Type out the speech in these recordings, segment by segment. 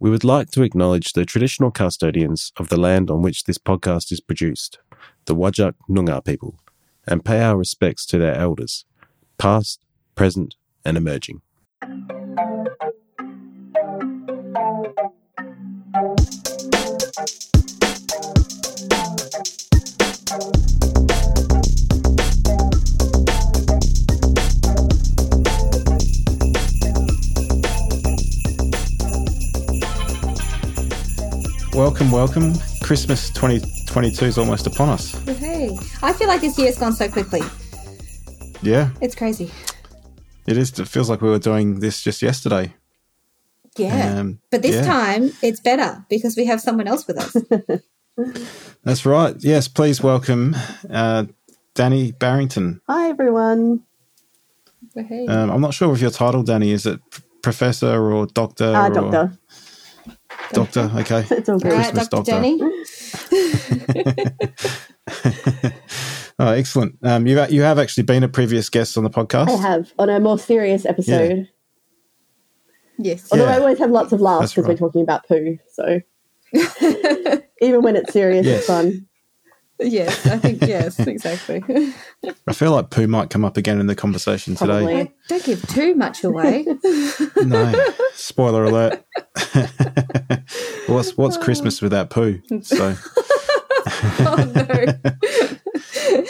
we would like to acknowledge the traditional custodians of the land on which this podcast is produced, the Whadjuk Noongar people, and pay our respects to their elders, past, present, and emerging. Welcome, welcome. Christmas 2022 is almost upon us. Hey, I feel like this year's gone so quickly. Yeah, It's crazy. it is. It feels like we were doing this just yesterday. Yeah. Um, but this yeah. time it's better because we have someone else with us. That's right. Yes, please welcome uh, Dani Barrington. Hi, everyone. hey. Um, I'm not sure of your title, Dani. Is it professor or doctor? Uh, or doctor. Doctor. Okay. It's all All good. right, Christmas Dr. doctor. Jenny. Oh, excellent. Um, you you have actually been a previous guest on the podcast. I have on a more serious episode. Yes. Although Yeah. I always have lots of laughs That's because right. we're talking about poo. So even when it's serious, Yes. it's fun. Yes, I think yes, exactly. I feel like poo might come up again in the conversation today. Don't give too much away. No, spoiler alert. what's what's Christmas without poo? So oh no.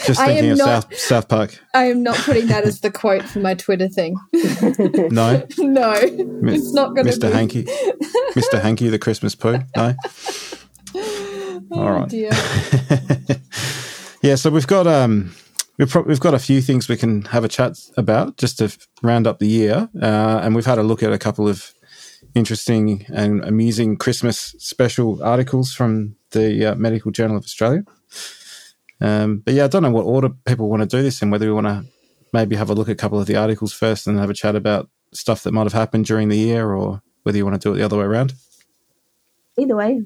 just thinking of not- South South Park. I am not putting that as the quote for my Twitter thing. No, no. Mi- It's not gonna be Mr. be. Hanky, Mr. Hanky, the Christmas poo. No. All right. dear. Yeah, so we've got um we've pro- we've got a few things we can have a chat about just to f- round up the year, uh, and we've had a look at a couple of interesting and amusing Christmas special articles from the uh, Medical Journal of Australia. Um, but yeah, I don't know what order people want to do this in. Whether we want to maybe have a look at a couple of the articles first and have a chat about stuff that might have happened during the year, or whether you want to do it the other way around. Either way.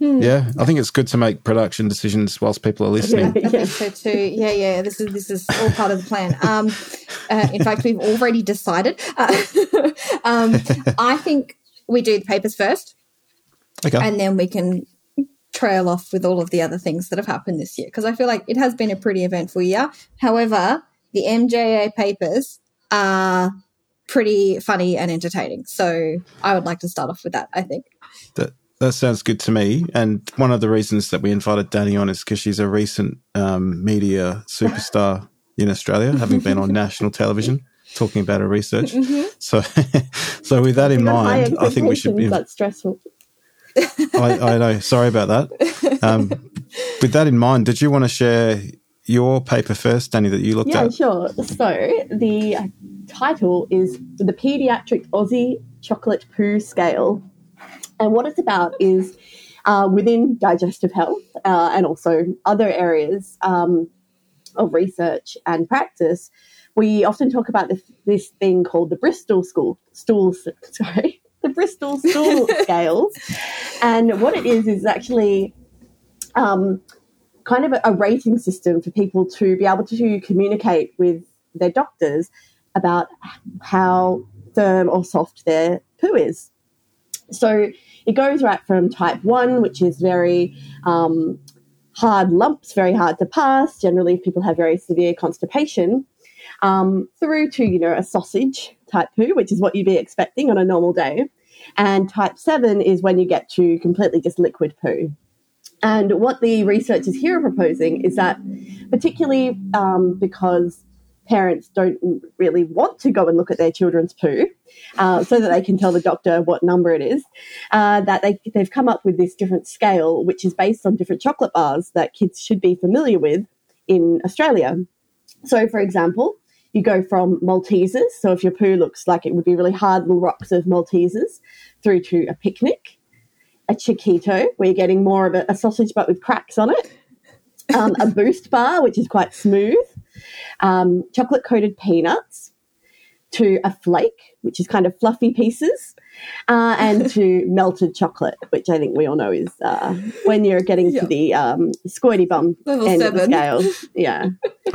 Yeah, I think it's good to make production decisions whilst people are listening. I think so too. Yeah, yeah. This is this is all part of the plan. Um, uh, in fact, we've already decided. Uh, um, I think we do the papers first, Okay. and then we can trail off with all of the other things that have happened this year because I feel like it has been a pretty eventful year. However, the MJA papers are pretty funny and entertaining. So I would like to start off with that. I think. That that sounds good to me. And one of the reasons that we invited Dani on is because she's a recent um, media superstar in Australia, having been on national television talking about her research. So, so with that in We've got high mind, I think we should. Be, That's stressful. I, I know. Sorry about that. Um, with that in mind, did you want to share your paper first, Dani, that you looked Yeah, at? Yeah, sure. So the title is The Pediatric Aussie Chocolate Poo Scale. And what it's about is uh, within digestive health uh, and also other areas um, of research and practice, we often talk about this, this thing called the Bristol School Stool, sorry, the Bristol Stool Scales. And what it is is actually um, kind of a, a rating system for people to be able to communicate with their doctors about how firm or soft their poo is. So it goes right from type 1, which is very um, hard lumps, very hard to pass. Generally, people have very severe constipation, um, through to, you know, a sausage type poo, which is what you'd be expecting on a normal day. And type 7 is when you get to completely just liquid poo. And what the researchers here are proposing is that, particularly um, because parents don't really want to go and look at their children's poo, uh, so that they can tell the doctor what number it is, uh, that they, they've come up with this different scale, which is based on different chocolate bars that kids should be familiar with in Australia. So, for example, you go from Maltesers, so if your poo looks like it would be really hard little rocks of Maltesers, through to a picnic, a Chokito, where you're getting more of a, a sausage but with cracks on it, um, a boost bar, which is quite smooth, um, chocolate coated peanuts, to a flake, which is kind of fluffy pieces, uh, and to melted chocolate, which I think we all know is uh, when you're getting Yeah. to the um, squirty bum Level end of the seven. scale. Yeah.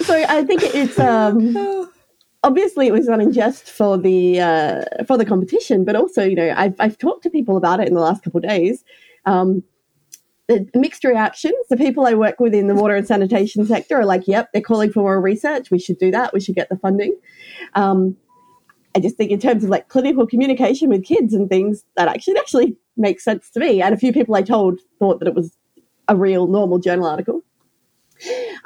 so I think it's um, obviously it was running just for the uh, for the competition, but also you know I've I've talked to people about it in the last couple of days. Um, mixed reactions. The people I work with in the water and sanitation sector are like, "Yep, they're calling for more research. We should do that. We should get the funding." Um, I just think in terms of like clinical communication with kids and things, that actually actually makes sense to me. And a few people I told thought that it was a real normal journal article.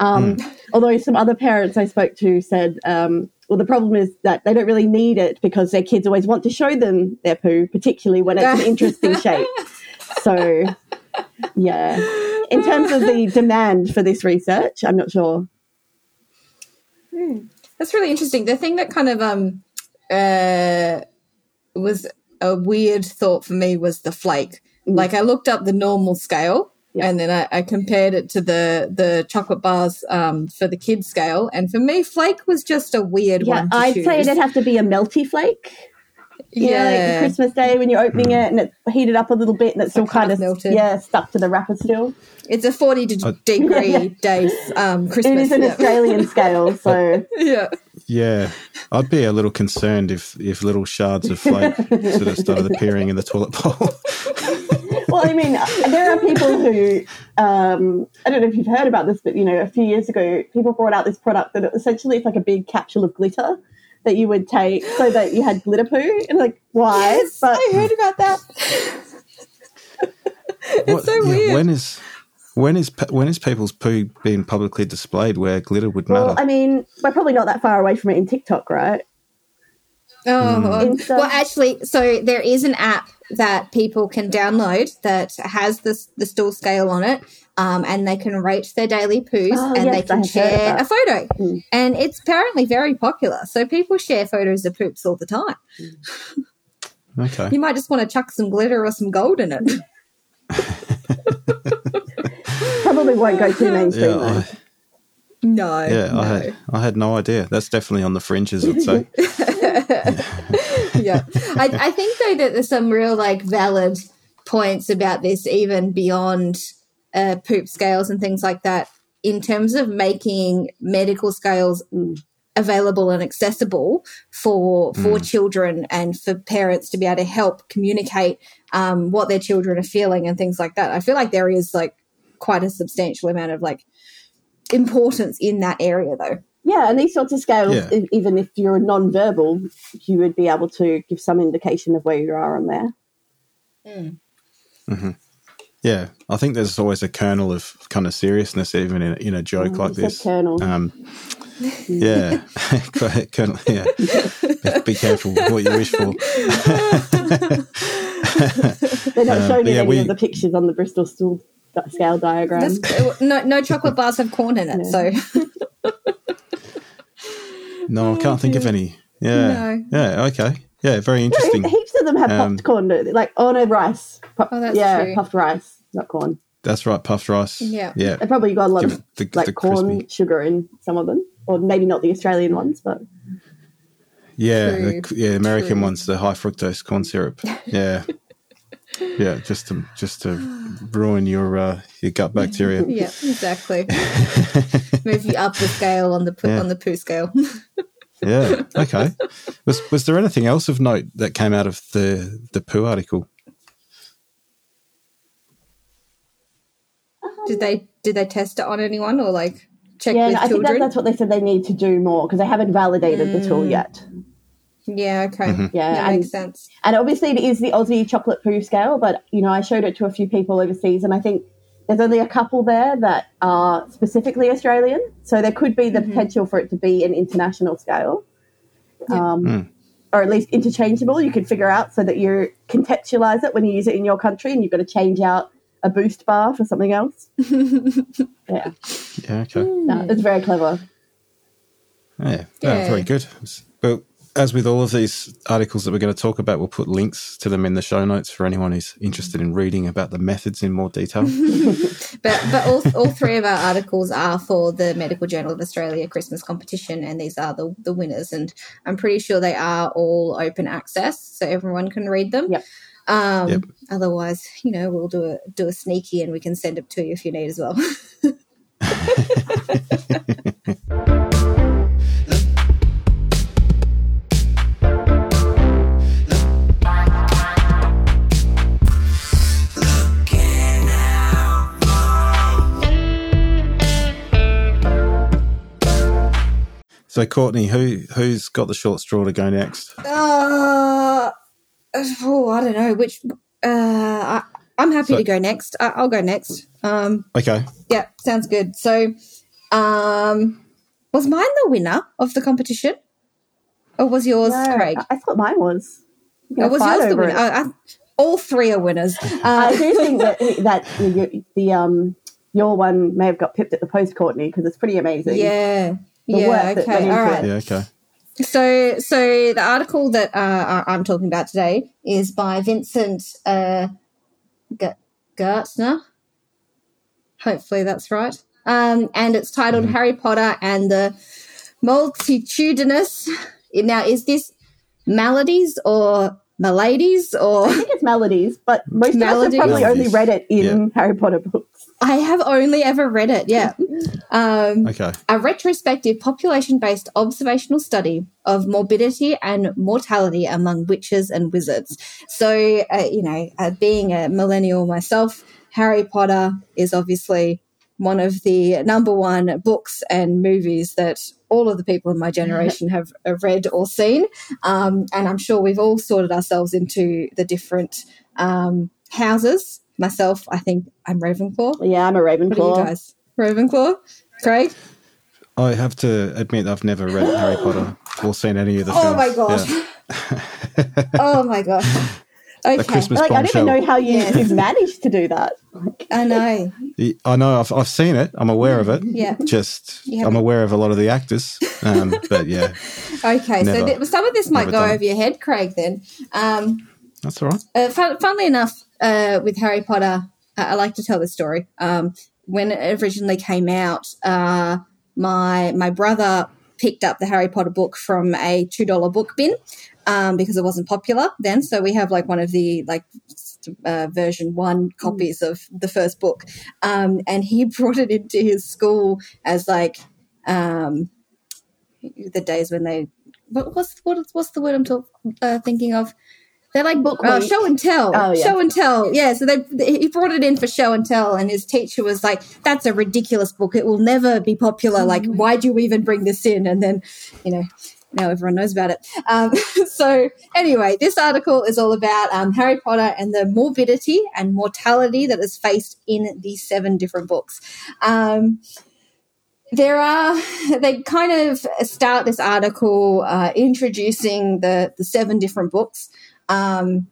Um, mm. Although some other parents I spoke to said, um, well, the problem is that they don't really need it because their kids always want to show them their poo, particularly when it's an interesting shape. So, yeah. In terms of the demand for this research, I'm not sure. Mm. That's really interesting. The thing that kind of um, uh, was a weird thought for me was the flake. Mm. Like I looked up the normal scale yeah. and then I, I, compared it to the the chocolate bars um, for the kids scale, and for me, flake was just a weird yeah, one. I'd choose. say it'd have to be a melty flake. You yeah, like Christmas Day when you're opening it and it's heated up a little bit and it's still kind of melted. yeah stuck to the wrapper still. It's a forty degree yeah, day um, Christmas. It is an Australian scale, so yeah. Yeah, I'd be a little concerned if if little shards of flake sort of started appearing in the toilet bowl. well, I mean, there are people who um, I don't know if you've heard about this, but you know, a few years ago, people brought out this product that essentially it's like a big capsule of glitter that you would take so that you had glitter poo, and like why? Yes, but I heard about that. it's what, so yeah, weird. When is when is when is people's poo being publicly displayed where glitter would matter? Well, I mean, we're probably not that far away from it in TikTok, right? Oh, mm. well, actually, so there is an app that people can download that has this the stool scale on it, um, and they can rate their daily poos oh, and yes, they can share a photo. Mm. And it's apparently very popular, so people share photos of poops all the time. Okay, you might just want to chuck some glitter or some gold in it. Probably won't go too mainstream yeah, though. I, no. Yeah, no. I had I had no idea. That's definitely on the fringes, I'd say. yeah. I, I think though that there's some real like valid points about this even beyond uh, poop scales and things like that in terms of making medical scales available and accessible for for mm. children and for parents to be able to help communicate um, what their children are feeling and things like that. I feel like there is like quite a substantial amount of like importance in that area though. Yeah, and these sorts of scales, yeah. even if you're non-verbal, you would be able to give some indication of where you are on there. Mm. Mm-hmm. Yeah, I think there's always a kernel of kind of seriousness, even in, in a joke mm, like this. Kernel. Um, yeah, kernel. Yeah, be, be, careful what you wish for. They're not um, showing yeah, any we, of the pictures on the Bristol stool scale diagram. no, no chocolate bars have corn in it, yeah. so. No, I can't think of any. Yeah. No. Yeah. Okay. Yeah. Very interesting. No, heaps of them have um, puffed corn. Like oh no, rice. Puff, oh, that's yeah, true. puffed rice, not corn. That's right, puffed rice. Yeah. Yeah. They probably got a lot of the, like the corn crispy. sugar in some of them, or maybe not the Australian ones, but. Yeah, the, yeah, American True. ones, the high fructose corn syrup. Yeah. yeah, just to just to ruin your uh, your gut bacteria. yeah, exactly. Move you up the scale on the poo, yeah. on the poo scale. yeah. Okay. Was was there anything else of note that came out of the the poo article? Did they did they test it on anyone or like check yeah, with no, I children? think that, that's what they said they need to do more because they haven't validated mm. the tool mm. yet. Yeah, okay. Mm-hmm. Yeah, that and, makes sense. And obviously, it is the Aussie chocolate poo scale, but you know, I showed it to a few people overseas, and I think there's only a couple there that are specifically Australian. So there could be the mm-hmm. potential for it to be an international scale, yeah. um, mm. or at least interchangeable. You could figure out so that you contextualize it when you use it in your country, and you've got to change out a boost bar for something else. yeah. Yeah. Okay. Mm. No, it's very clever. Yeah. yeah. very good. But as with all of these articles that we're going to talk about, we'll put links to them in the show notes for anyone who's interested in reading about the methods in more detail. but but all, all three of our articles are for the Medical Journal of Australia Christmas competition, and these are the, the winners. And I'm pretty sure they are all open access, so everyone can read them. Yep. Um, yep. Otherwise, you know, we'll do a do a sneaky, and we can send it to you if you need as well. So Courtney, who who's got the short straw to go next? Uh, oh, I don't know which. Uh, I, I'm happy So- to go next. I, I'll go next. Um, Okay. yeah, sounds good. So, um, was mine the winner of the competition, or was yours, No, Craig? I, I thought mine was. You Or was yours the over winner? I, I, all three are winners. I Uh, do think that that the, the um your one may have got pipped at the post, Courtney, because it's pretty amazing. yeah, The yeah. work that went Okay, all right. it. Yeah. Okay. So, so the article that uh, I- I'm talking about today is by Vincent uh, G- Gartner. Hopefully, that's right. Um, and it's titled Harry Potter and the Multitudinous. Now, is this maladies or maladies or? I think it's melodies, but most Melodies. of us have probably only read it in Harry Potter books. I have only ever read it. Yeah. Um, Okay. a retrospective population based observational study of morbidity and mortality among witches and wizards. So, uh, you know, uh, being a millennial myself, Harry Potter is obviously one of the number one books and movies that all of the people in my generation have, have read or seen. Um, and I'm sure we've all sorted ourselves into the different um, houses. Myself, I think I'm Ravenclaw. Yeah, I'm a What are Ravenclaw. you guys? Ravenclaw? Craig? I have to admit I've never read Harry Potter or seen any of the films. Oh my gosh. Yeah. Oh my gosh. Okay. Christmas Like I don't even know how you Yeah. you've managed to do that. I know. I know I've, I've seen it. I'm aware of it. Yeah. Just You I'm aware of a lot of the actors. Um, but yeah, Okay. so th- some of this might go done over your head, Craig, then. Um, that's all right. uh, fun- funnily enough, uh, with Harry Potter, uh, I like to tell the story. Um, when it originally came out, uh, my my brother picked up the Harry Potter book from a two dollar book bin um, because it wasn't popular then. So we have like one of the like uh, version one copies of the first book, um, and he brought it into his school as like um, the days when they what, what's what, what's the word I'm talk, uh, thinking of? They're like Book week. show and tell, Oh, yeah. show and tell. Yeah, so they he brought it in for show and tell, and his teacher was like, "That's a ridiculous book. It will never be popular. Like, Mm-hmm. why do you even bring this in?" And then, you know, now everyone knows about it. Um, so anyway, this article is all about um, Harry Potter and the morbidity and mortality that is faced in these seven different books. Um, there are they kind of start this article uh, introducing the the seven different books. Um,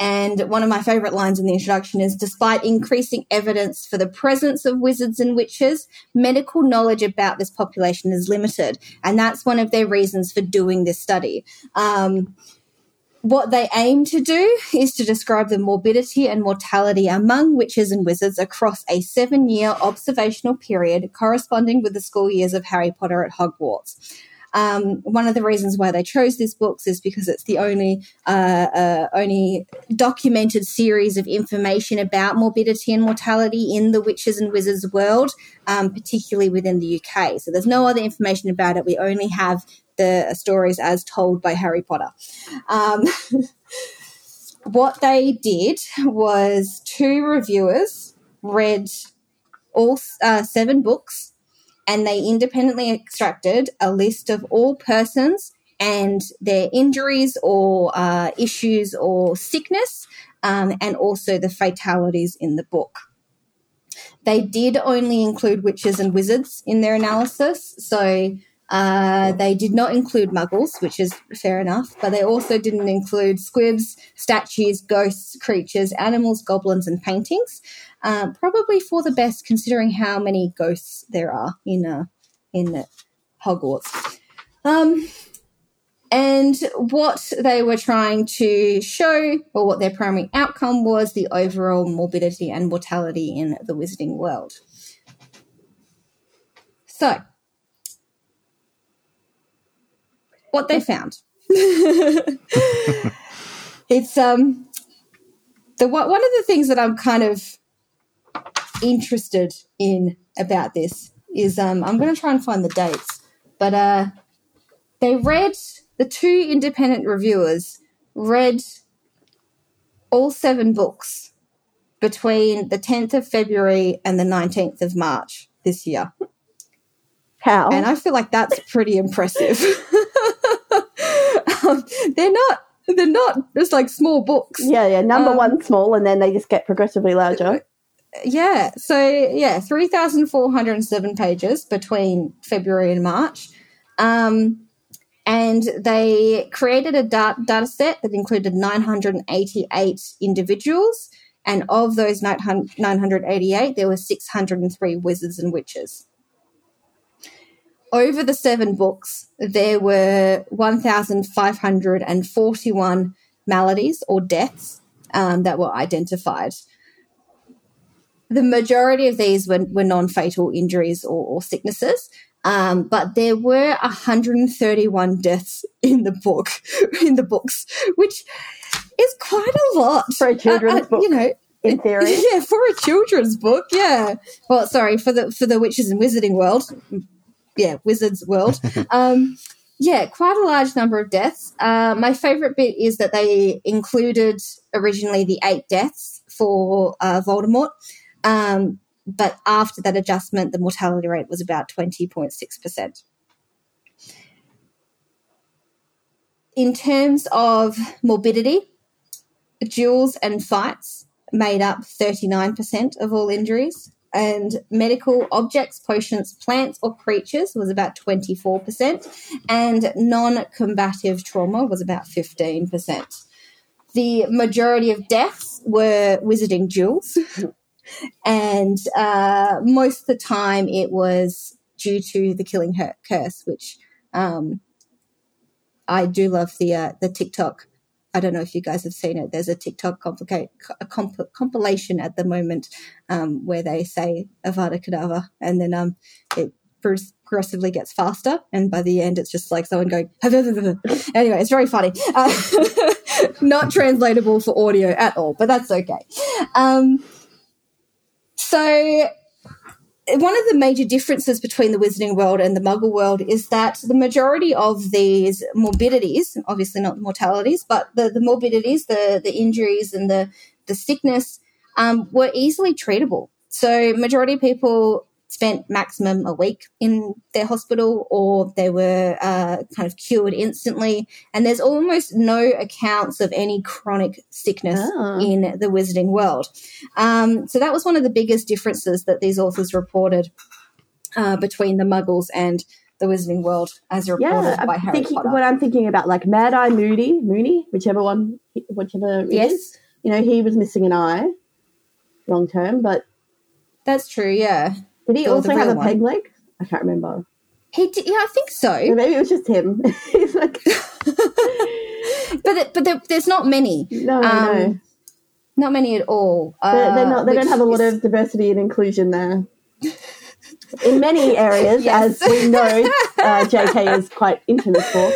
and one of my favorite lines in the introduction is Despite increasing evidence for the presence of wizards and witches, medical knowledge about this population is limited. And that's one of their reasons for doing this study. Um, what they aim to do is to describe the morbidity and mortality among witches and wizards across a seven year observational period corresponding with the school years of Harry Potter at Hogwarts. Um, one of the reasons why they chose this books is because it's the only uh, uh, only documented series of information about morbidity and mortality in the witches and wizards world, um, particularly within the UK. So there's no other information about it. We only have the stories as told by Harry Potter. Um, what they did was two reviewers read all uh, seven books and they independently extracted a list of all persons and their injuries or uh, issues or sickness, um, and also the fatalities in the book. They did only include witches and wizards in their analysis, so uh, they did not include muggles, which is fair enough, but they also didn't include squibs, statues, ghosts, creatures, animals, goblins, and paintings. Uh, probably for the best, considering how many ghosts there are in uh, in Hogwarts. Um, and what they were trying to show, or what their primary outcome was, the overall morbidity and mortality in the wizarding world. So, what they found. it's um the one one of the things that I'm kind of interested in about this is um I'm going to try and find the dates, but uh they read the two independent reviewers read all seven books between the 10th of February and the 19th of March this year. How? and I feel like that's pretty impressive. um, they're not. They're not just like small books. yeah, yeah. Number Um, one small, and then they just get progressively larger. Yeah. So yeah, three thousand four hundred and seven pages between February and March. Um, and they created a da- data set that included 988 individuals. And of those 988, there were 603 wizards and witches. Over the seven books, there were 1,541 maladies or deaths um, that were identified the majority of these were, were non-fatal injuries or, or sicknesses um, but there were 131 deaths in the book in the books which is quite a lot For a children's Uh, uh, book. you know In theory. yeah for a children's book yeah well sorry for the for the witches and wizarding world yeah wizards world. Um yeah quite a large number of deaths. Uh, my favorite bit is that they included originally the eight deaths for uh, voldemort. Um, but after that adjustment the mortality rate was about 20.6% in terms of morbidity duels and fights made up 39% of all injuries and medical objects potions plants or creatures was about 24% and non-combative trauma was about 15% the majority of deaths were wizarding duels and uh, most of the time it was due to the killing curse which um, i do love the uh, the tiktok I don't know if you guys have seen it. There's a TikTok complicate, a comp- compilation at the moment um, where they say Avada Kedavra, and then um, it progressively gets faster, and by the end, it's just like someone going. anyway, it's very funny. Uh, not translatable for audio at all, but that's okay. Um, so one of the major differences between the wizarding world and the muggle world is that the majority of these morbidities, obviously not the mortalities, but the, the morbidities, the, the injuries and the, the sickness um, were easily treatable. So majority of people spent maximum a week in their hospital or they were uh, kind of cured instantly. And there's almost no accounts of any chronic sickness Ah. in the wizarding world. Um, so that was one of the biggest differences that these authors reported uh, between the muggles and the wizarding world as reported Yeah, by Harry thinking Potter. when I'm thinking about like Mad Eye Moody, Mooney, whichever one, whichever. is. yes, you know, he was missing an eye long term, but that's true. Yeah. Did he also have a one. peg leg? I can't remember. He did, yeah, I think so. Or maybe it was just him. He's like, but it, but there, there's not many, no, no, Um, no. not many at all. They're, they're uh, not, they don't have a lot is- of diversity and inclusion there. In many areas, Yes. as we know, uh, JK is quite infamous for.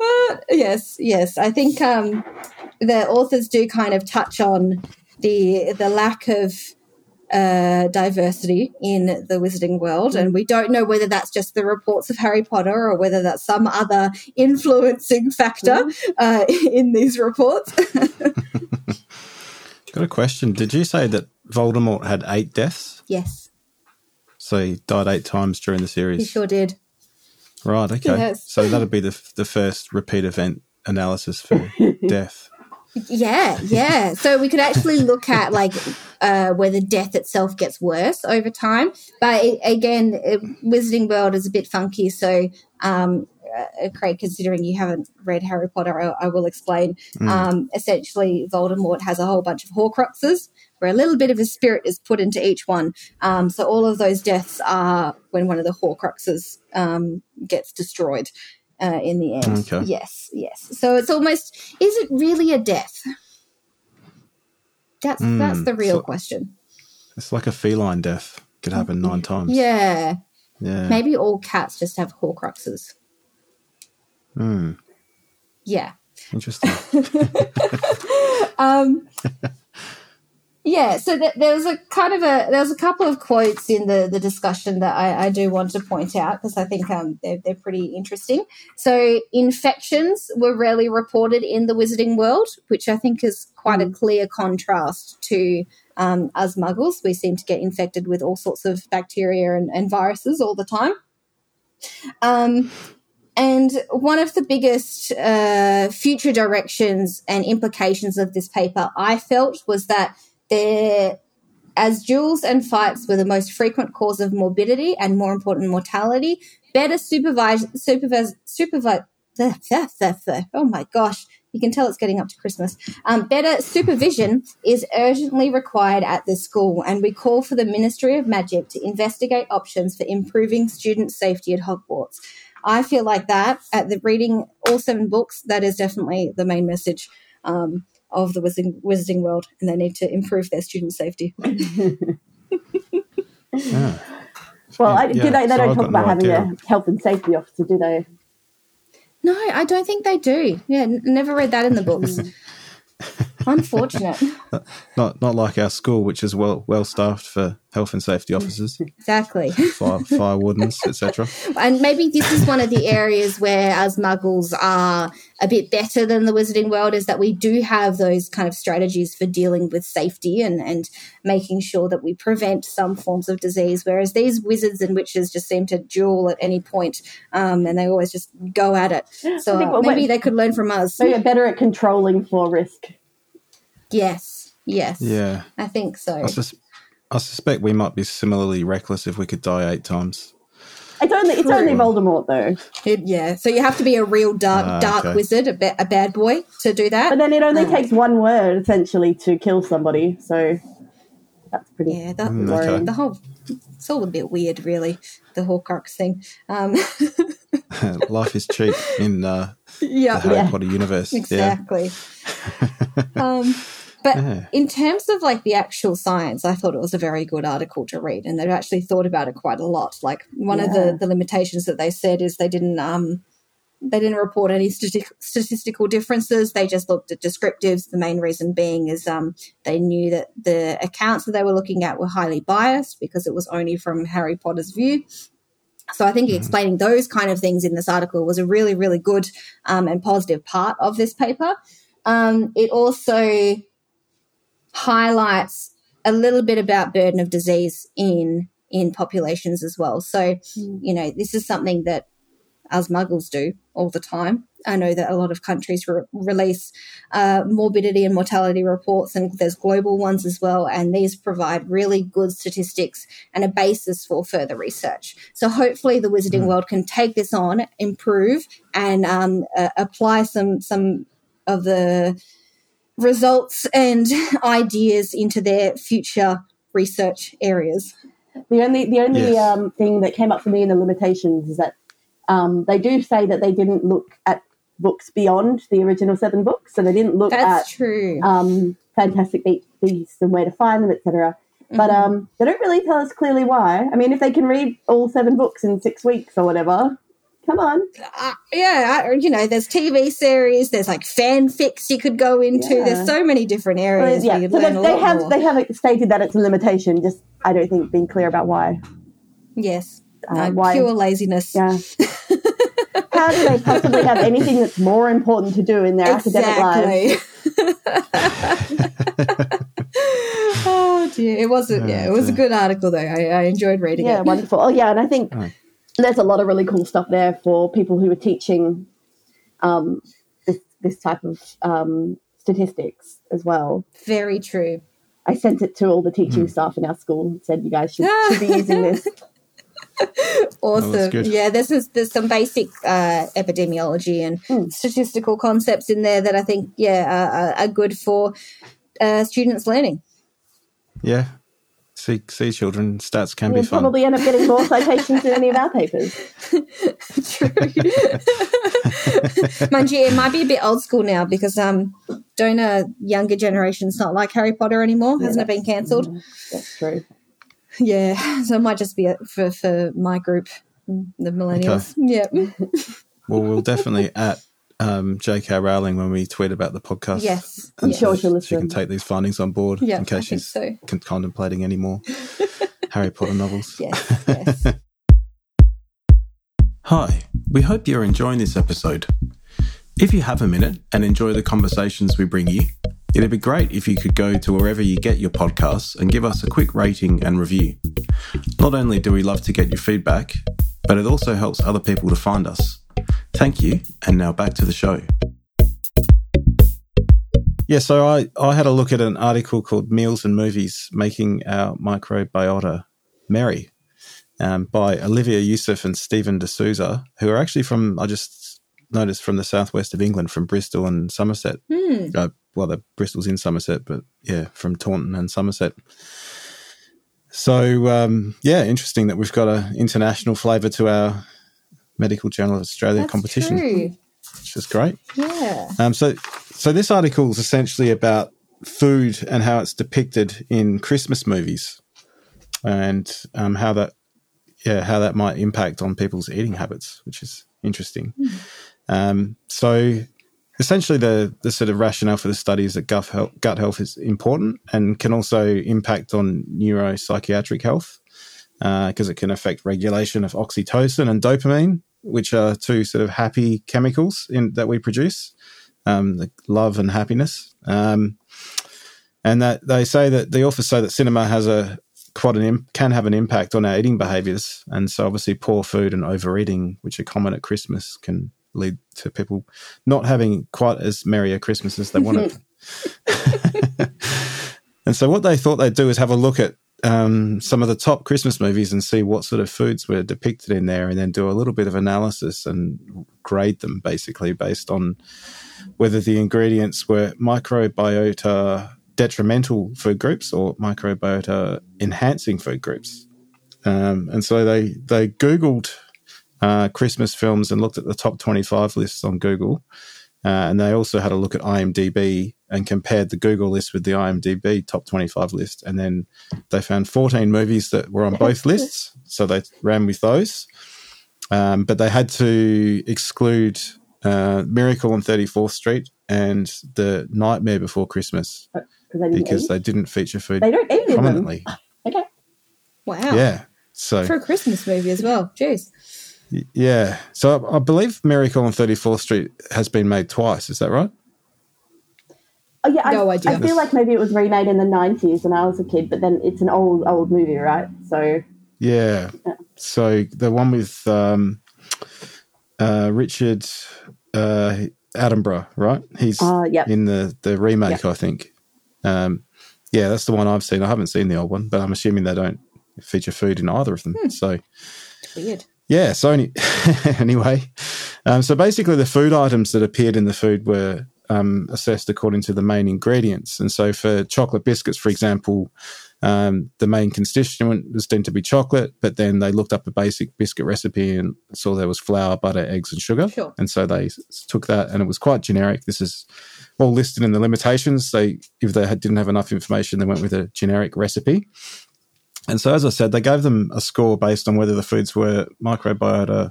Uh, yes, yes. I think um, the authors do kind of touch on the the lack of uh, diversity in the wizarding world, and we don't know whether that's just the reports of Harry Potter or whether that's some other influencing factor uh, in these reports. Got a question. Did you say that Voldemort had eight deaths? yes, So he died eight times during the series? he sure did. Right. Okay. Yes. So that'd be the the first repeat event analysis for death. Yeah, yeah. So we could actually look at like uh, whether death itself gets worse over time. But it, again, it, Wizarding World is a bit funky. So, um, uh, Craig, considering you haven't read Harry Potter, I, I will explain. Um, essentially, Voldemort has a whole bunch of Horcruxes, where a little bit of his spirit is put into each one. Um, so all of those deaths are when one of the Horcruxes um, gets destroyed. Uh, in the end, Okay. yes, yes. So it's almost is it really a death? That's that's Mm, the real so- question. It's like a feline death. Could happen nine times. Yeah, Yeah. maybe all cats just have Horcruxes. Hmm. Yeah. Interesting. Um, yeah, so th- there was a kind of a there was a couple of quotes in the the discussion that I, I do want to point out because I think um they're they're pretty interesting. So infections were rarely reported in the wizarding world, which I think is quite a clear contrast to um, us muggles. We seem to get infected with all sorts of bacteria and, and viruses all the time. Um, and one of the biggest uh, future directions and implications of this paper, I felt, was that there, as duels and fights were the most frequent cause of morbidity and more important mortality, better supervise, supervise, supervise. Oh my gosh, you can tell it's getting up to Christmas. Um, better supervision is urgently required at this school, and we call for the Ministry of Magic to investigate options for improving student safety at Hogwarts. I feel like that at the reading all seven books, that is definitely the main message um, of the wizarding, wizarding world, and they need to improve their student safety. Yeah. Well, I, Yeah, do they, they so don't I've talk about no having idea. a health and safety officer, do they? No, I don't think they do. Yeah, n- never read that in the books. Unfortunate. Not not like our school, which is well well staffed for health and safety officers, Exactly. fire, fire wardens, etc. And maybe this is one of the areas where us muggles are a bit better than the wizarding world is that we do have those kind of strategies for dealing with safety and, and making sure that we prevent some forms of disease. Whereas these wizards and witches just seem to duel at any point, um, and they always just go at it. So I think what maybe we- they could learn from us. So you're better at controlling for risk. Yes. Yes. Yeah, I think so. I, sus- I suspect we might be similarly reckless if we could die eight times. It's only it's True. only Voldemort though. It- yeah. So you have to be a real dark, Ah, dark okay. wizard, a, ba- a bad boy to do that. But then it only Oh. takes one word essentially to kill somebody. So that's pretty Yeah, that Mm, worrying. okay. the whole it's all a bit weird, really. The Horcrux thing. Um, Life is cheap in uh, the Harry Yeah. Potter universe. exactly. um, but Yeah. in terms of like the actual science, I thought it was a very good article to read, and they've actually thought about it quite a lot. Like one of the the limitations that they said is they didn't um they didn't report any stati- statistical differences. They just looked at descriptives. The main reason being is um, they knew that the accounts that they were looking at were highly biased because it was only from Harry Potter's view. So I think explaining those kind of things in this article was a really, really good um, and positive part of this paper. Um, it also highlights a little bit about burden of disease in in populations as well. So Mm. you know this is something that us muggles do all the time. I know that a lot of countries re- release uh, morbidity and mortality reports, and there's global ones as well. And these provide really good statistics and a basis for further research. So hopefully, the wizarding world can take this on, improve, and um, uh, apply some some of the results and ideas into their future research areas. The only the only Yes. um, thing that came up for me in the limitations is that um, they do say that they didn't look at books beyond the original seven books, so they didn't look That's at true. um, Fantastic Be- Beasts and where to find them, etc. But Mm-hmm. um, they don't really tell us clearly why. I mean, if they can read all seven books in six weeks or whatever, come on. uh, yeah, I- you know, there's TV series, there's like fanfics you could go into. Yeah. There's so many different Well, areas where yeah, you'd so learn they, a they have more. they haven't stated that it's a limitation. Just I don't think being clear about why. yes, Uh, no, why- pure laziness. Yeah. How do they possibly have anything that's more important to do in their academic lives? Oh dear, it was a, yeah, it was a good article though. I, I enjoyed reading Yeah, it. Yeah, wonderful. Oh, yeah, and I think Right. There's a lot of really cool stuff there for people who are teaching um, this this type of um, statistics as well. Very true. I sent it to all the teaching Hmm. staff in our school and said, "You guys should, should be using this." Awesome. good. Yeah, this is there's some basic uh, epidemiology and Mm. statistical concepts in there that I think yeah are, are, are good for uh, students learning. Yeah. See, see, children, stats can We'll be fun. probably end up getting more citations than any of our papers. True. Mind you, it might be a bit old school now because um, don't uh, younger generations not like Harry Potter anymore? Hasn't it been cancelled? Mm, That's true. Yeah, so it might just be a, for for my group, the millennials. Yeah, Well, we'll definitely at um, J.K. Rowling when we tweet about the podcast. yes, I'm yeah. sure she'll listen. She can take these findings on board Yeah, in case she's so. con- contemplating any more Harry Potter novels. Yes, yes. Hi, we hope you're enjoying this episode. If you have a minute and enjoy the conversations we bring you, it'd be great if you could go to wherever you get your podcasts and give us a quick rating and review. Not only do we love to get your feedback, but it also helps other people to find us. Thank you, and now back to the show. Yeah, so I, I had a look at an article called Meals and Movies Making Our Microbiota Merry um, by Olivia Youssef and Stephen D'Souza, who are actually from, I just noticed, from the southwest of England, from Bristol and Somerset. Hmm. Uh, well, the Bristol's in Somerset, but yeah, from Taunton and Somerset. So um, yeah, interesting that we've got an international flavour to our Medical Journal of Australia That's competition, true. which is great. Yeah. Um, so, so this article is essentially about food and how it's depicted in Christmas movies, and um, how that, yeah, how that might impact on people's eating habits, which is interesting. Um, so, essentially, the the sort of rationale for the study is that gut health, gut health is important and can also impact on neuropsychiatric health because it can affect regulation of oxytocin and dopamine, which are two sort of happy chemicals in, that we produce, um, the love and happiness. Um, and that they say that the authors say that cinema has a quite an im- can have an impact on our eating behaviours, and so obviously poor food and overeating, which are common at Christmas, can lead to people not having quite as merry a Christmas as they wanted. and so what they thought they'd do is have a look at um, some of the top Christmas movies and see what sort of foods were depicted in there, and then do a little bit of analysis and grade them basically based on whether the ingredients were microbiota detrimental food groups or microbiota enhancing food groups. Um, and so they they googled uh, Christmas films and looked at the top twenty five lists on Google, uh, and they also had a look at IMDb and compared the Google list with the IMDb top 25 list. And then they found 14 movies that were on both lists. So they ran with those. Um, but they had to exclude uh, Miracle on 34th Street and The Nightmare Before Christmas Because they didn't because eat. they didn't feature food They don't eat in them. prominently. Okay. Wow. Yeah. So For a Christmas movie as well. Jeez. Y- yeah. So I, I believe Miracle on 34th Street has been made twice. Is that right? Oh, yeah, I, idea. I feel like maybe it was remade in the 90s when I was a kid, but then it's an old, old movie, right? So, Yeah. So the one with um, uh, Richard uh, Attenborough, right? He's uh, yeah. in the the remake, I think. Um, yeah, that's the one I've seen. I haven't seen the old one, but I'm assuming they don't feature food in either of them. So Weird. Yeah. So any, anyway, um, so basically the food items that appeared in the food were um, assessed according to the main ingredients. And so for chocolate biscuits, for example, um, the main constituent was deemed to be chocolate, but then they looked up a basic biscuit recipe and saw there was flour, butter, eggs, and sugar. Sure. And so they took that, and it was quite generic. This is all listed in the limitations. They, if they had, didn't have enough information, they went with a generic recipe. And so, as I said, they gave them a score based on whether the foods were microbiota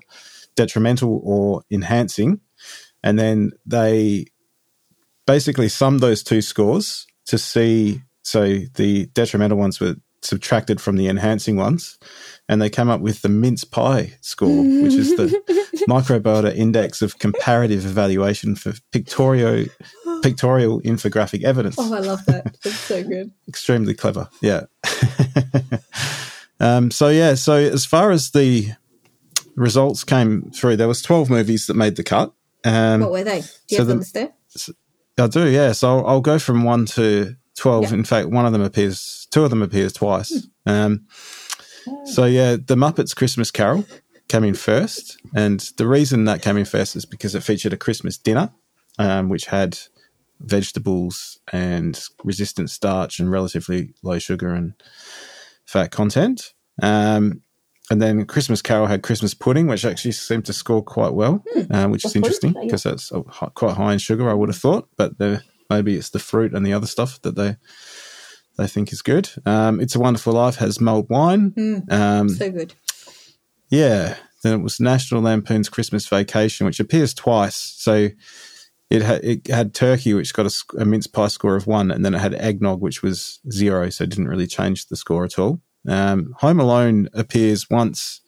detrimental or enhancing. And then they basically summed those two scores to see. So the detrimental ones were subtracted from the enhancing ones, and they came up with the mince pie score, which is the microbiota index of comparative evaluation for pictorial pictorial infographic evidence Oh, I love that. That's so good. extremely clever. Yeah. um, so yeah. So as far as the results came through, there was twelve movies that made the cut. Um, What were they? Do you so have the- there? I do. Yeah. So I'll, I'll go from one to twelve. Yeah. In fact, one of them appears. Two of them appears twice. Um, so yeah, the Muppets Christmas Carol came in first, and the reason that came in first is because it featured a Christmas dinner, um, which had vegetables and resistant starch and relatively low sugar and fat content. Um, and then Christmas Carol had Christmas pudding, which actually seemed to score quite well, uh, which is interesting because that's quite high in sugar. I would have thought, but the, maybe it's the fruit and the other stuff that they they think is good. Um, it's a Wonderful Life has mulled wine. Mm, Um, so good. yeah. Then it was National Lampoon's Christmas Vacation, which appears twice. So it had it had turkey, which got a, a mince pie score of one, and then it had eggnog, which was zero. So it didn't really change the score at all. Um, Home Alone appears once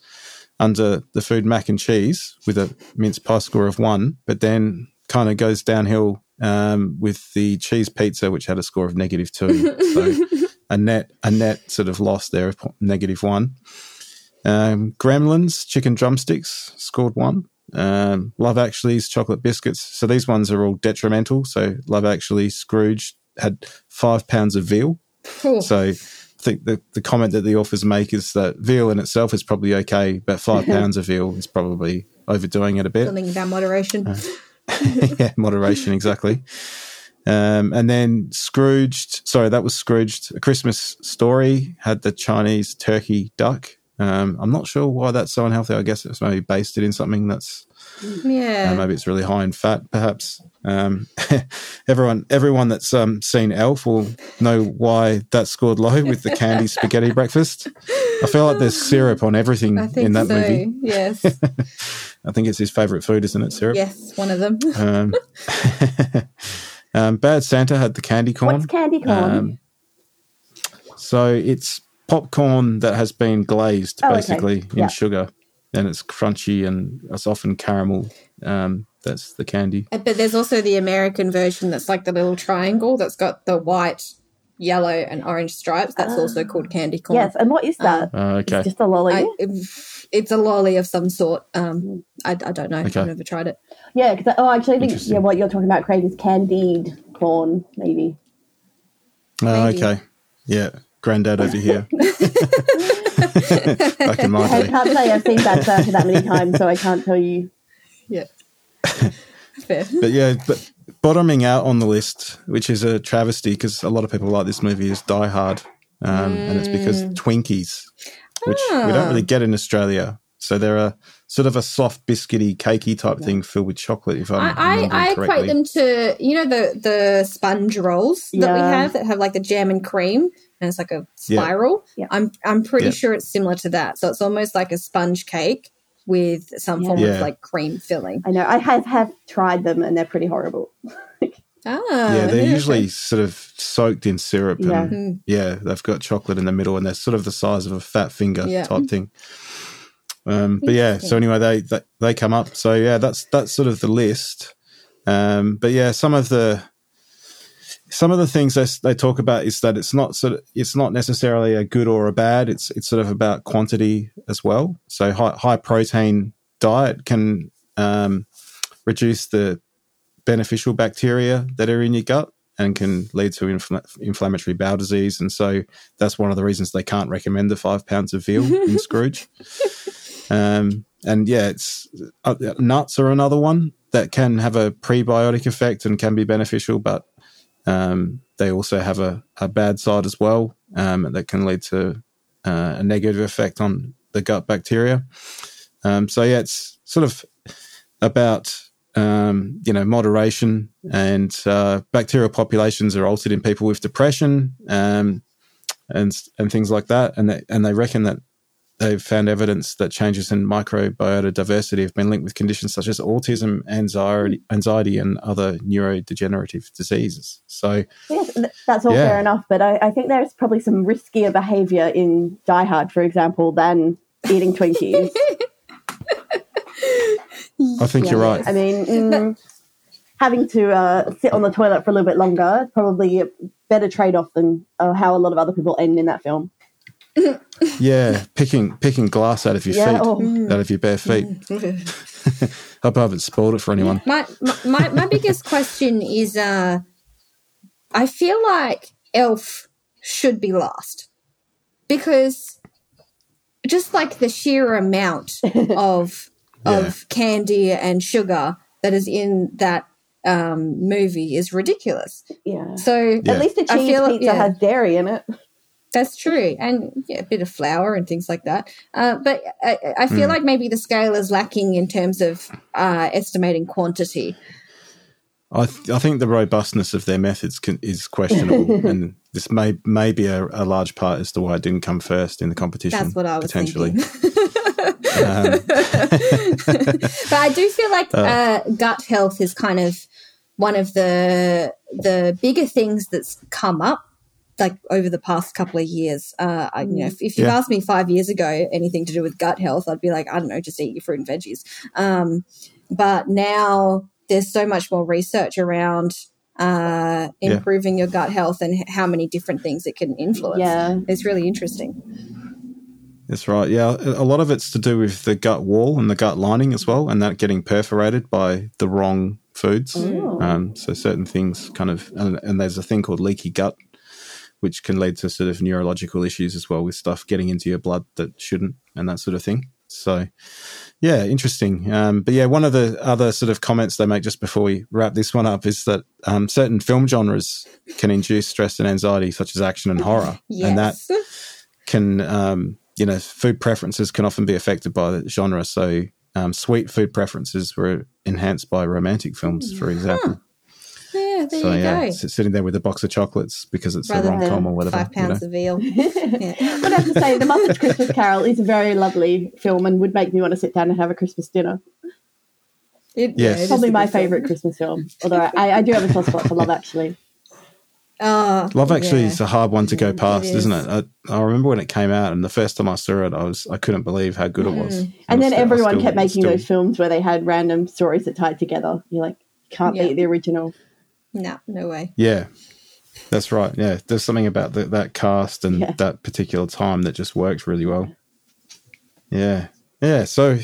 under the food mac and cheese with a mince pie score of one, but then kind of goes downhill um, with the cheese pizza, which had a score of negative two. so a net a net sort of loss there of negative one. Um, Gremlins chicken drumsticks scored one. Um, Love Actually's chocolate biscuits. So these ones are all detrimental. So Love Actually Scrooge had five pounds of veal. Ooh. So I think the, the comment that the authors make is that veal in itself is probably okay, but five pounds of veal is probably overdoing it a bit. Something about moderation. Uh, yeah, moderation, exactly. Um, and then Scrooged, sorry, that was Scrooged. A Christmas Story had the Chinese turkey duck. Um, I'm not sure why that's so unhealthy. I guess it's maybe based in something that's yeah. uh, maybe it's really high in fat, perhaps. Um, everyone, everyone that's um, seen Elf will know why that scored low with the candy spaghetti breakfast. I feel like there's syrup on everything I think in that so. movie. Yes. I think it's his favorite food, isn't it? Syrup. yes, one of them. Um, um, Bad Santa had the candy corn. What's candy corn? Um, so it's popcorn that has been glazed, Oh, okay. basically in Yeah. sugar, and it's crunchy and it's often caramel. Um, that's the candy. Uh, But there's also the American version that's like the little triangle that's got the white, yellow, and orange stripes. That's also called candy corn. yes, and what is that? Uh, okay. It's just a lolly. I, it's a lolly of some sort. Um, I, I don't know. Okay. I've never tried it. yeah, because oh, actually, I think yeah, what you're talking about, Craig, is candied corn, maybe. Oh, maybe. okay. Yeah. Granddad over here. Back in my I day. can't say I've seen Bad Santa that many times, so I can't tell you. Yeah. Fair. But yeah, but bottoming out on the list, which is a travesty because a lot of people like this movie, is Die Hard. Um, And it's because Mm. Twinkies, which we Ah. don't really get in Australia. So they're a sort of a soft, biscuity, cakey type thing filled with chocolate, if I'm I, I, remembering I correctly. equate them to you know the the sponge rolls that we have that have like the jam and cream and it's like a spiral. Yeah. I'm I'm pretty Yeah. sure it's similar to that. So it's almost like a sponge cake with some form Yeah. of like cream filling. I know I have have tried them, and they're pretty horrible. Ah, yeah, they're usually sort of soaked in syrup. Yeah. And Mm. yeah, they've got chocolate in the middle and they're sort of the size of a fat finger Yeah. type thing. Um, but yeah, so anyway, they, they they come up. So yeah, that's that's sort of the list. Um, but yeah, some of the some of the things they, talk about is that it's not sort of it's not necessarily a good or a bad. It's it's sort of about quantity as well. So high, high protein diet can um, reduce the beneficial bacteria that are in your gut and can lead to infl- inflammatory bowel disease. And so that's one of the reasons they can't recommend the five pounds of veal in Scrooge. Um, and yeah, it's uh, nuts are another one that can have a prebiotic effect and can be beneficial, but um, they also have a, a bad side as well um, that can lead to uh, a negative effect on the gut bacteria. Um, so yeah, it's sort of about um, you know moderation and uh, bacterial populations are altered in people with depression um, and and things like that, and they, and they reckon that they've found evidence that changes in microbiota diversity have been linked with conditions such as autism, anxiety, anxiety, and other neurodegenerative diseases. So Yes, that's all Yeah. fair enough, but I, I think there's probably some riskier behaviour in Die Hard, for example, than eating Twinkies. I think you're right. I mean, mm, having to uh, sit on the toilet for a little bit longer is probably a better trade off than uh, how a lot of other people end in that film. Yeah, picking picking glass out of your Yeah, feet, oh. out of your bare feet. I hope I haven't spoiled it for anyone. my, my my my biggest question is uh I feel like Elf should be last because just like the sheer amount of Yeah. of candy and sugar that is in that um, movie is ridiculous. Yeah. So Yeah. At least the I cheese feel- pizza yeah. has dairy in it. That's true, and yeah, a bit of flour and things like that. Uh, but I, I feel Hmm. like maybe the scale is lacking in terms of uh, estimating quantity. I, th- I think the robustness of their methods can, is questionable, and this may may be a, a large part as to why it didn't come first in the competition. That's what I was potentially. thinking. Um, but I do feel like uh, gut health is kind of one of the the bigger things that's come up like over the past couple of years. Uh, I, you know, if, if you Yeah. asked me five years ago anything to do with gut health, I'd be like, I don't know, just eat your fruit and veggies. Um, but now there's so much more research around uh, Yeah. improving your gut health and how many different things it can influence. Yeah. It's really interesting. That's right. Yeah, a lot of it's to do with the gut wall and the gut lining as well, and that getting perforated by the wrong foods. Oh. Um, so certain things kind of, and, and there's a thing called leaky gut, which can lead to sort of neurological issues as well with stuff getting into your blood that shouldn't, and that sort of thing. So, yeah, interesting. Um, but yeah, one of the other sort of comments they make just before we wrap this one up is that um, certain film genres can induce stress and anxiety, such as action and horror, yes. and that can um, you know food preferences can often be affected by the genre. So um, sweet food preferences were enhanced by romantic films, for example. Yeah, there so you yeah, go. sitting there with a box of chocolates because it's Rather a rom com or whatever. five you know. pounds of veal. yeah. But I have to say, The Muppets Christmas Carol is a very lovely film and would make me want to sit down and have a Christmas dinner. It, Yes. it is Probably my favourite Christmas film. Although I, I do have a soft spot for Love Actually. Oh, Love Actually yeah. is a hard one to go past, is. isn't it? I, I remember when it came out, and the first time I saw it, I was I couldn't believe how good it was. Mm. And then still- everyone still- kept making still- those films where they had random stories that tied together. You're like, can't Yeah. beat the original. No, no way. Yeah, that's right. Yeah, there's something about the, that cast and Yeah. that particular time that just works really well. Yeah, yeah. So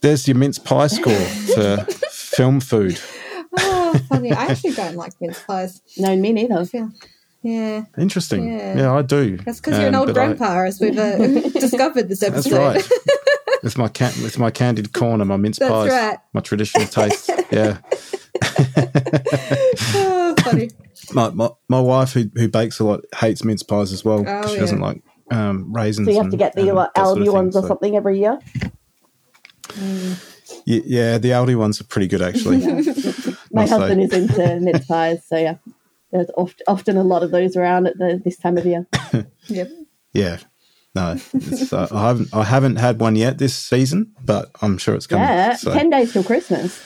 there's your mince pie score for film food. Oh, funny. I actually don't like mince pies. No, me neither. I feel, yeah. Interesting. Yeah. Yeah, I do. That's because you're an Um, old but I- grandpa, as we've uh, discovered this That's episode. right. with my can- with my candied corn and my mince That's pies, right. my traditional taste. Yeah. oh, funny. my, my my wife who who bakes a lot hates mince pies as well. Oh, she yeah. doesn't like um, raisins. So you have and- to get the and like, that sort of Aldi thing, ones or so- something every year. Y- Yeah, the Aldi ones are pretty good actually. My Must say. husband is into mince pies, so yeah, there's oft, often a lot of those around at the, this time of year. Yep. Yeah. No, it's, uh, I haven't. I haven't had one yet this season, but I'm sure it's coming. Yeah, so. ten days till Christmas.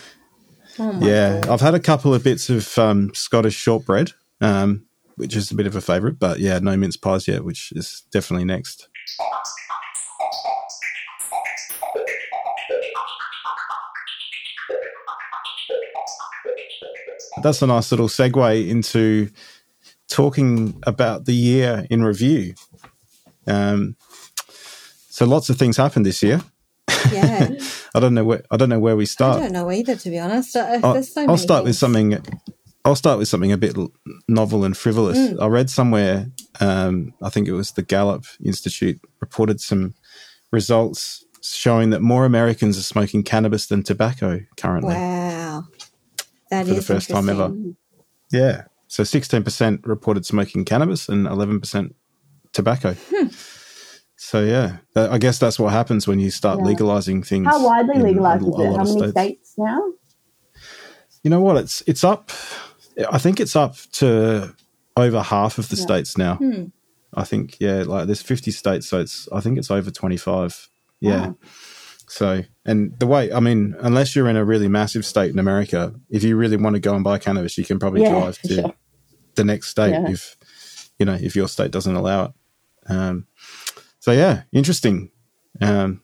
Oh my Yeah, God. I've had a couple of bits of um, Scottish shortbread, um, which is a bit of a favourite. But yeah, no mince pies yet, which is definitely next. That's a nice little segue into talking about the year in review. Um, so lots of things happened this year. Yeah. I don't know where I don't know where we start. I don't know either, to be honest. Uh, I'll, so I'll start with something. I'll start with something a bit novel and frivolous. Mm. I read somewhere, um, I think it was the Gallup Institute, reported some results showing that more Americans are smoking cannabis than tobacco currently Wow. That is for the first time ever. Yeah. So 16% reported smoking cannabis and 11% tobacco. Hmm. So, yeah, that, I guess that's what happens when you start Yeah. legalizing things. How widely legalized is it? How many states now? You know what? It's it's up. I think it's up to over half of the Yeah. states now. Hmm. I think yeah, like there's 50 states, so it's I think it's over 25. Yeah. Wow. So and the way I mean, unless you're in a really massive state in America, if you really want to go and buy cannabis, you can probably Yeah, drive to sure. the next state if you know if your state doesn't allow it. Um, so yeah, interesting. Um,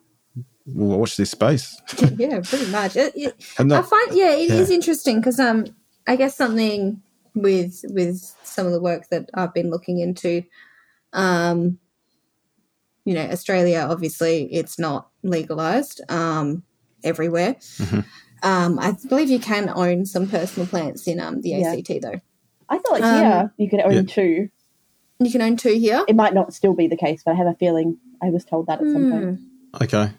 we'll watch this space. yeah, pretty much. It, it, And I find yeah, it is Yeah. interesting because um, I guess something with with some of the work that I've been looking into, um, you know, Australia obviously it's not legalized um everywhere. Mhm. Um, I believe you can own some personal plants in um the Yeah. ACT though. I thought Um, here you could own Yeah. two. You can own two here. It might not still be the case, but I have a feeling I was told that at some point. Hmm. okay.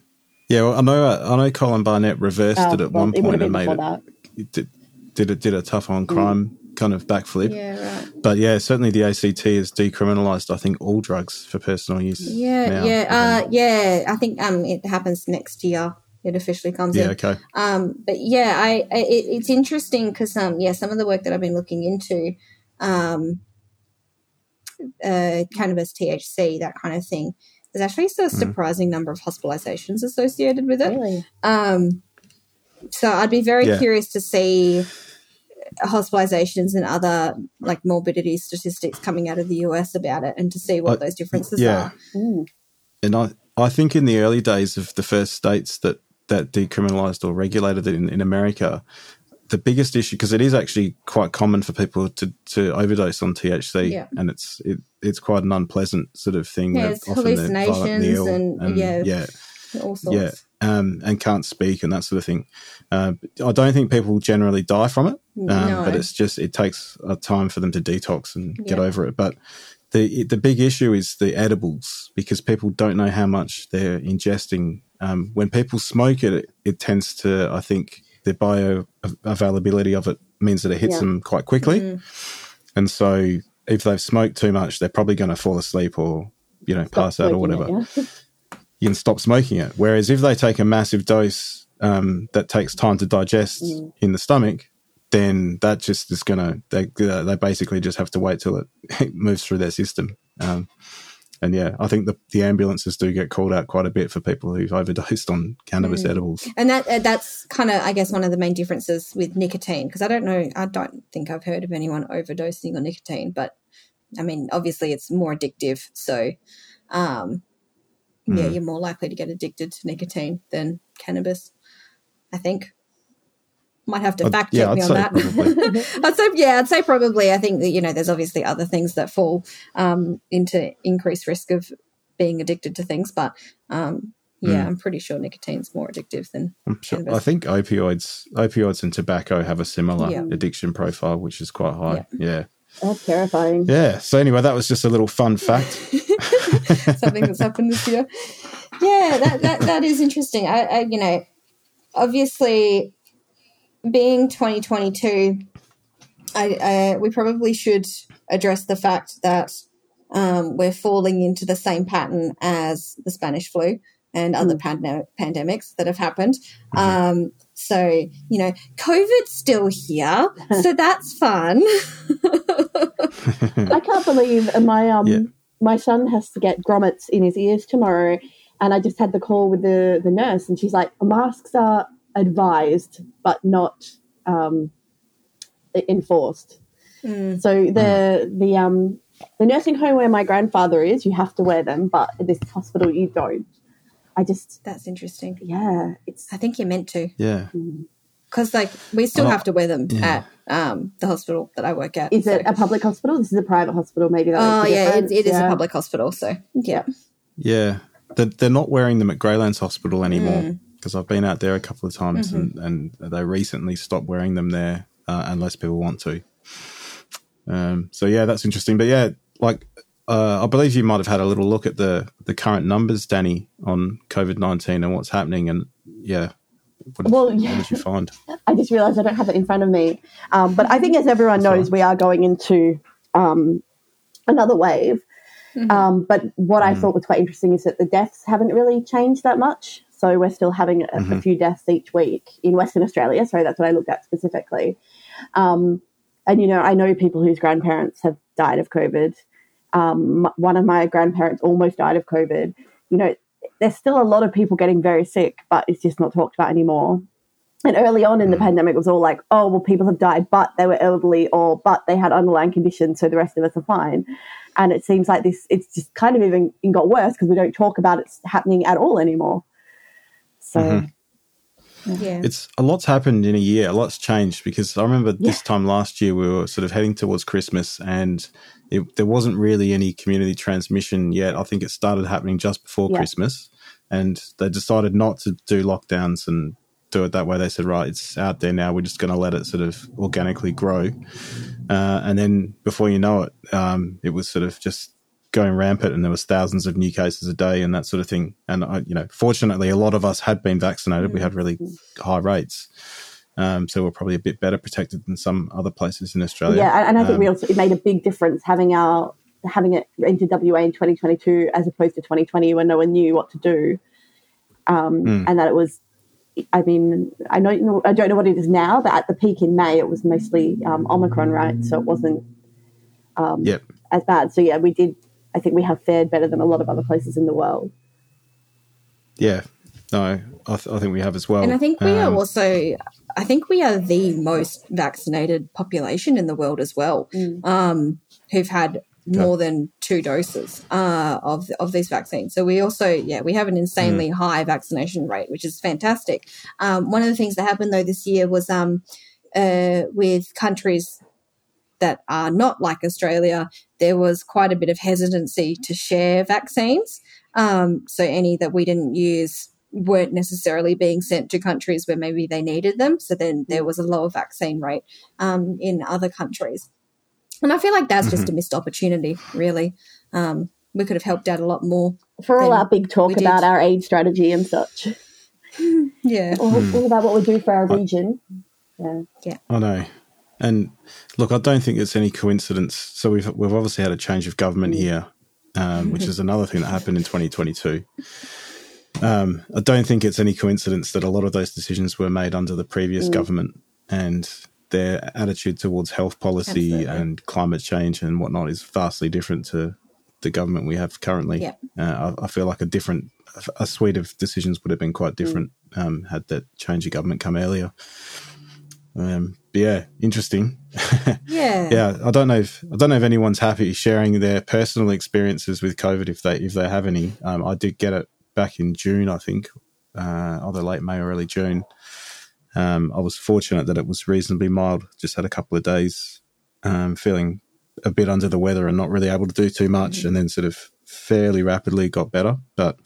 Yeah, well, I know. I know Colin Barnett reversed Oh, it at well, one it would point have been and made it that. it did, did it did a tough on crime kind of backflip. Yeah, right. But yeah, certainly the ACT has decriminalised. I think all drugs for personal use. Yeah, now. yeah, uh, yeah. I think um it happens next year. It officially comes yeah. in. Okay. Um, but yeah, I, I it, it's interesting because um, yeah, some of the work that I've been looking into, um, uh, cannabis, THC, that kind of thing. There's actually a surprising number of hospitalizations associated with it. Really? Um, so I'd be very Yeah. curious to see hospitalizations and other like morbidity statistics coming out of the US about it, and to see what Uh, those differences yeah. are. Ooh. And I, I think in the early days of the first states that, that decriminalised or regulated it in, in America, the biggest issue because it is actually quite common for people to, to overdose on THC, Yeah. and it's it, it's quite an unpleasant sort of thing. Yeah, it's hallucinations ill and- yeah. yeah, All sorts. yeah, um, and can't speak and that sort of thing. Uh, I don't think people generally die from it, um, No. but it's just it takes a time for them to detox and get over it. But the the big issue is the edibles because people don't know how much they're ingesting. Um, when people smoke it, it, it tends to, I think, the bioavailability of it means that it hits Yeah. them quite quickly, and so if they've smoked too much, they're probably going to fall asleep or you know pass out or Smoking it, whatever yeah. you can stop smoking it. Whereas if they take a massive dose um, that takes time to digest Mm. in the stomach, then that just is going to, they, they basically just have to wait till it, it moves through their system. Um, and yeah, I think the, the ambulances do get called out quite a bit for people who've overdosed on cannabis Mm. edibles. And that uh, that's kind of, I guess, one of the main differences with nicotine because I don't know, I don't think I've heard of anyone overdosing on nicotine, but I mean, obviously, it's more addictive, so um, yeah, Mm. you're more likely to get addicted to nicotine than cannabis. I think. Might have to fact check yeah, I'd me on say that. I'd say, yeah, I'd say probably. I think that you know, there's obviously other things that fall um, into increased risk of being addicted to things, but um, yeah, Mm. I'm pretty sure nicotine's more addictive than I'm sure. I think opioids, opioids and tobacco have a similar Yeah. addiction profile, which is quite high. Yeah. That's terrifying. Yeah. So anyway, that was just a little fun fact. something that's happened this year. Yeah, that that, that is interesting. I, I you know, obviously, being 2022, I, I we probably should address the fact that um, we're falling into the same pattern as the Spanish flu and other pandem- pandemics that have happened. Um, so you know, COVID's still here, so that's fun. I can't believe my um Yeah. my son has to get grommets in his ears tomorrow, and I just had the call with the the nurse, and she's like, masks are advised but not um, enforced. Mm. So the the um the nursing home where my grandfather is, you have to wear them, but at this hospital you don't. I just That's interesting. yeah, it's I think you're meant to. yeah. because like we still have to wear them yeah. at um, the hospital that I work at. is so- it a public hospital? This is a private hospital, maybe. That Oh a yeah, it, difference. it is Yeah. a public hospital. So yeah, Yeah, they're, they're not wearing them at Graylands Hospital anymore Mm. Because I've been out there a couple of times Mm-hmm. and, and they recently stopped wearing them there uh, unless people want to. Um, so yeah, that's interesting. But yeah, like uh, I believe you might have had a little look at the the current numbers, Dani, on COVID nineteen and what's happening. And yeah, what, Well, what yeah. did you find? I just realised I don't have it in front of me. Um, but I think, as everyone That's knows, right. we are going into um, another wave. Mm-hmm. Um, but what I Mm. thought was quite interesting is that the deaths haven't really changed that much. So we're still having a, a Mhm. few deaths each week in Western Australia. Sorry, that's what I looked at specifically. Um, and, you know, I know people whose grandparents have died of COVID. Um, one of my grandparents almost died of COVID. You know, there's still a lot of people getting very sick, but it's just not talked about anymore. And early on in the Mm. pandemic, it was all like, oh, well, people have died, but they were elderly or but they had underlying conditions, so the rest of us are fine. And it seems like this, it's just kind of even got worse because we don't talk about it happening at all anymore. So, Mhm. yeah, It's a lot's happened in a year. A lot's changed because I remember this time last year we were sort of heading towards Christmas and it, there wasn't really any community transmission yet. I think it started happening just before Yeah. Christmas and they decided not to do lockdowns and do it that way. They said, right, it's out there now. We're just going to let it sort of organically grow. Uh, and then before you know it, um, it was sort of just going rampant and there was thousands of new cases a day and that sort of thing. And I, you know, fortunately, a lot of us had been vaccinated. We had really high rates. Um, so we're probably a bit better protected than some other places in Australia. yeah, and, and I think Um, we also, it made a big difference having our, having it into WA in 2022 as opposed to 2020 when no one knew what to do. Um, Mm. And that it was, I mean, I know, I don't know what it is now, but at the peak in May, it was mostly um, Omicron, right? So it wasn't um, Yep. as bad. So yeah, we did. I think we have fared better than a lot of other places in the world. Yeah. No, I, th- I think we have as well. and I think we Um, are also, I think we are the most vaccinated population in the world as well, Mm. um, who've had more than two doses uh, of of these vaccines. So we also, yeah, we have an insanely high vaccination rate, which is fantastic. Um, one of the things that happened though this year was um, uh, with countries that are not like Australia, there was quite a bit of hesitancy to share vaccines. Um, so any that we didn't use weren't necessarily being sent to countries where maybe they needed them. So then there was a lower vaccine rate um, in other countries. And I feel like that's just a missed opportunity, really. Um, we could have helped out a lot more. For all our big talk about our aid strategy and such, Yeah. all, all about what we do for our region. Yeah. Yeah. I know. And look, I don't think it's any coincidence. So we've we've obviously had a change of government here, um, which is another thing that happened in 2022. Um, I don't think it's any coincidence that a lot of those decisions were made under the previous government, and their attitude towards health policy Absolutely. and climate change and whatnot is vastly different to the government we have currently. Yep. Uh, I, I feel like a different, a suite of decisions would have been quite different um, had that change of government come earlier. Um, yeah, interesting. Yeah. yeah, I don't know if I don't know if anyone's happy sharing their personal experiences with COVID if they if they have any. Um, I did get it back in June, I think, uh, either late May or early June. Um, I was fortunate that it was reasonably mild. Just had a couple of days um, feeling a bit under the weather and not really able to do too much, and then sort of fairly rapidly got better. But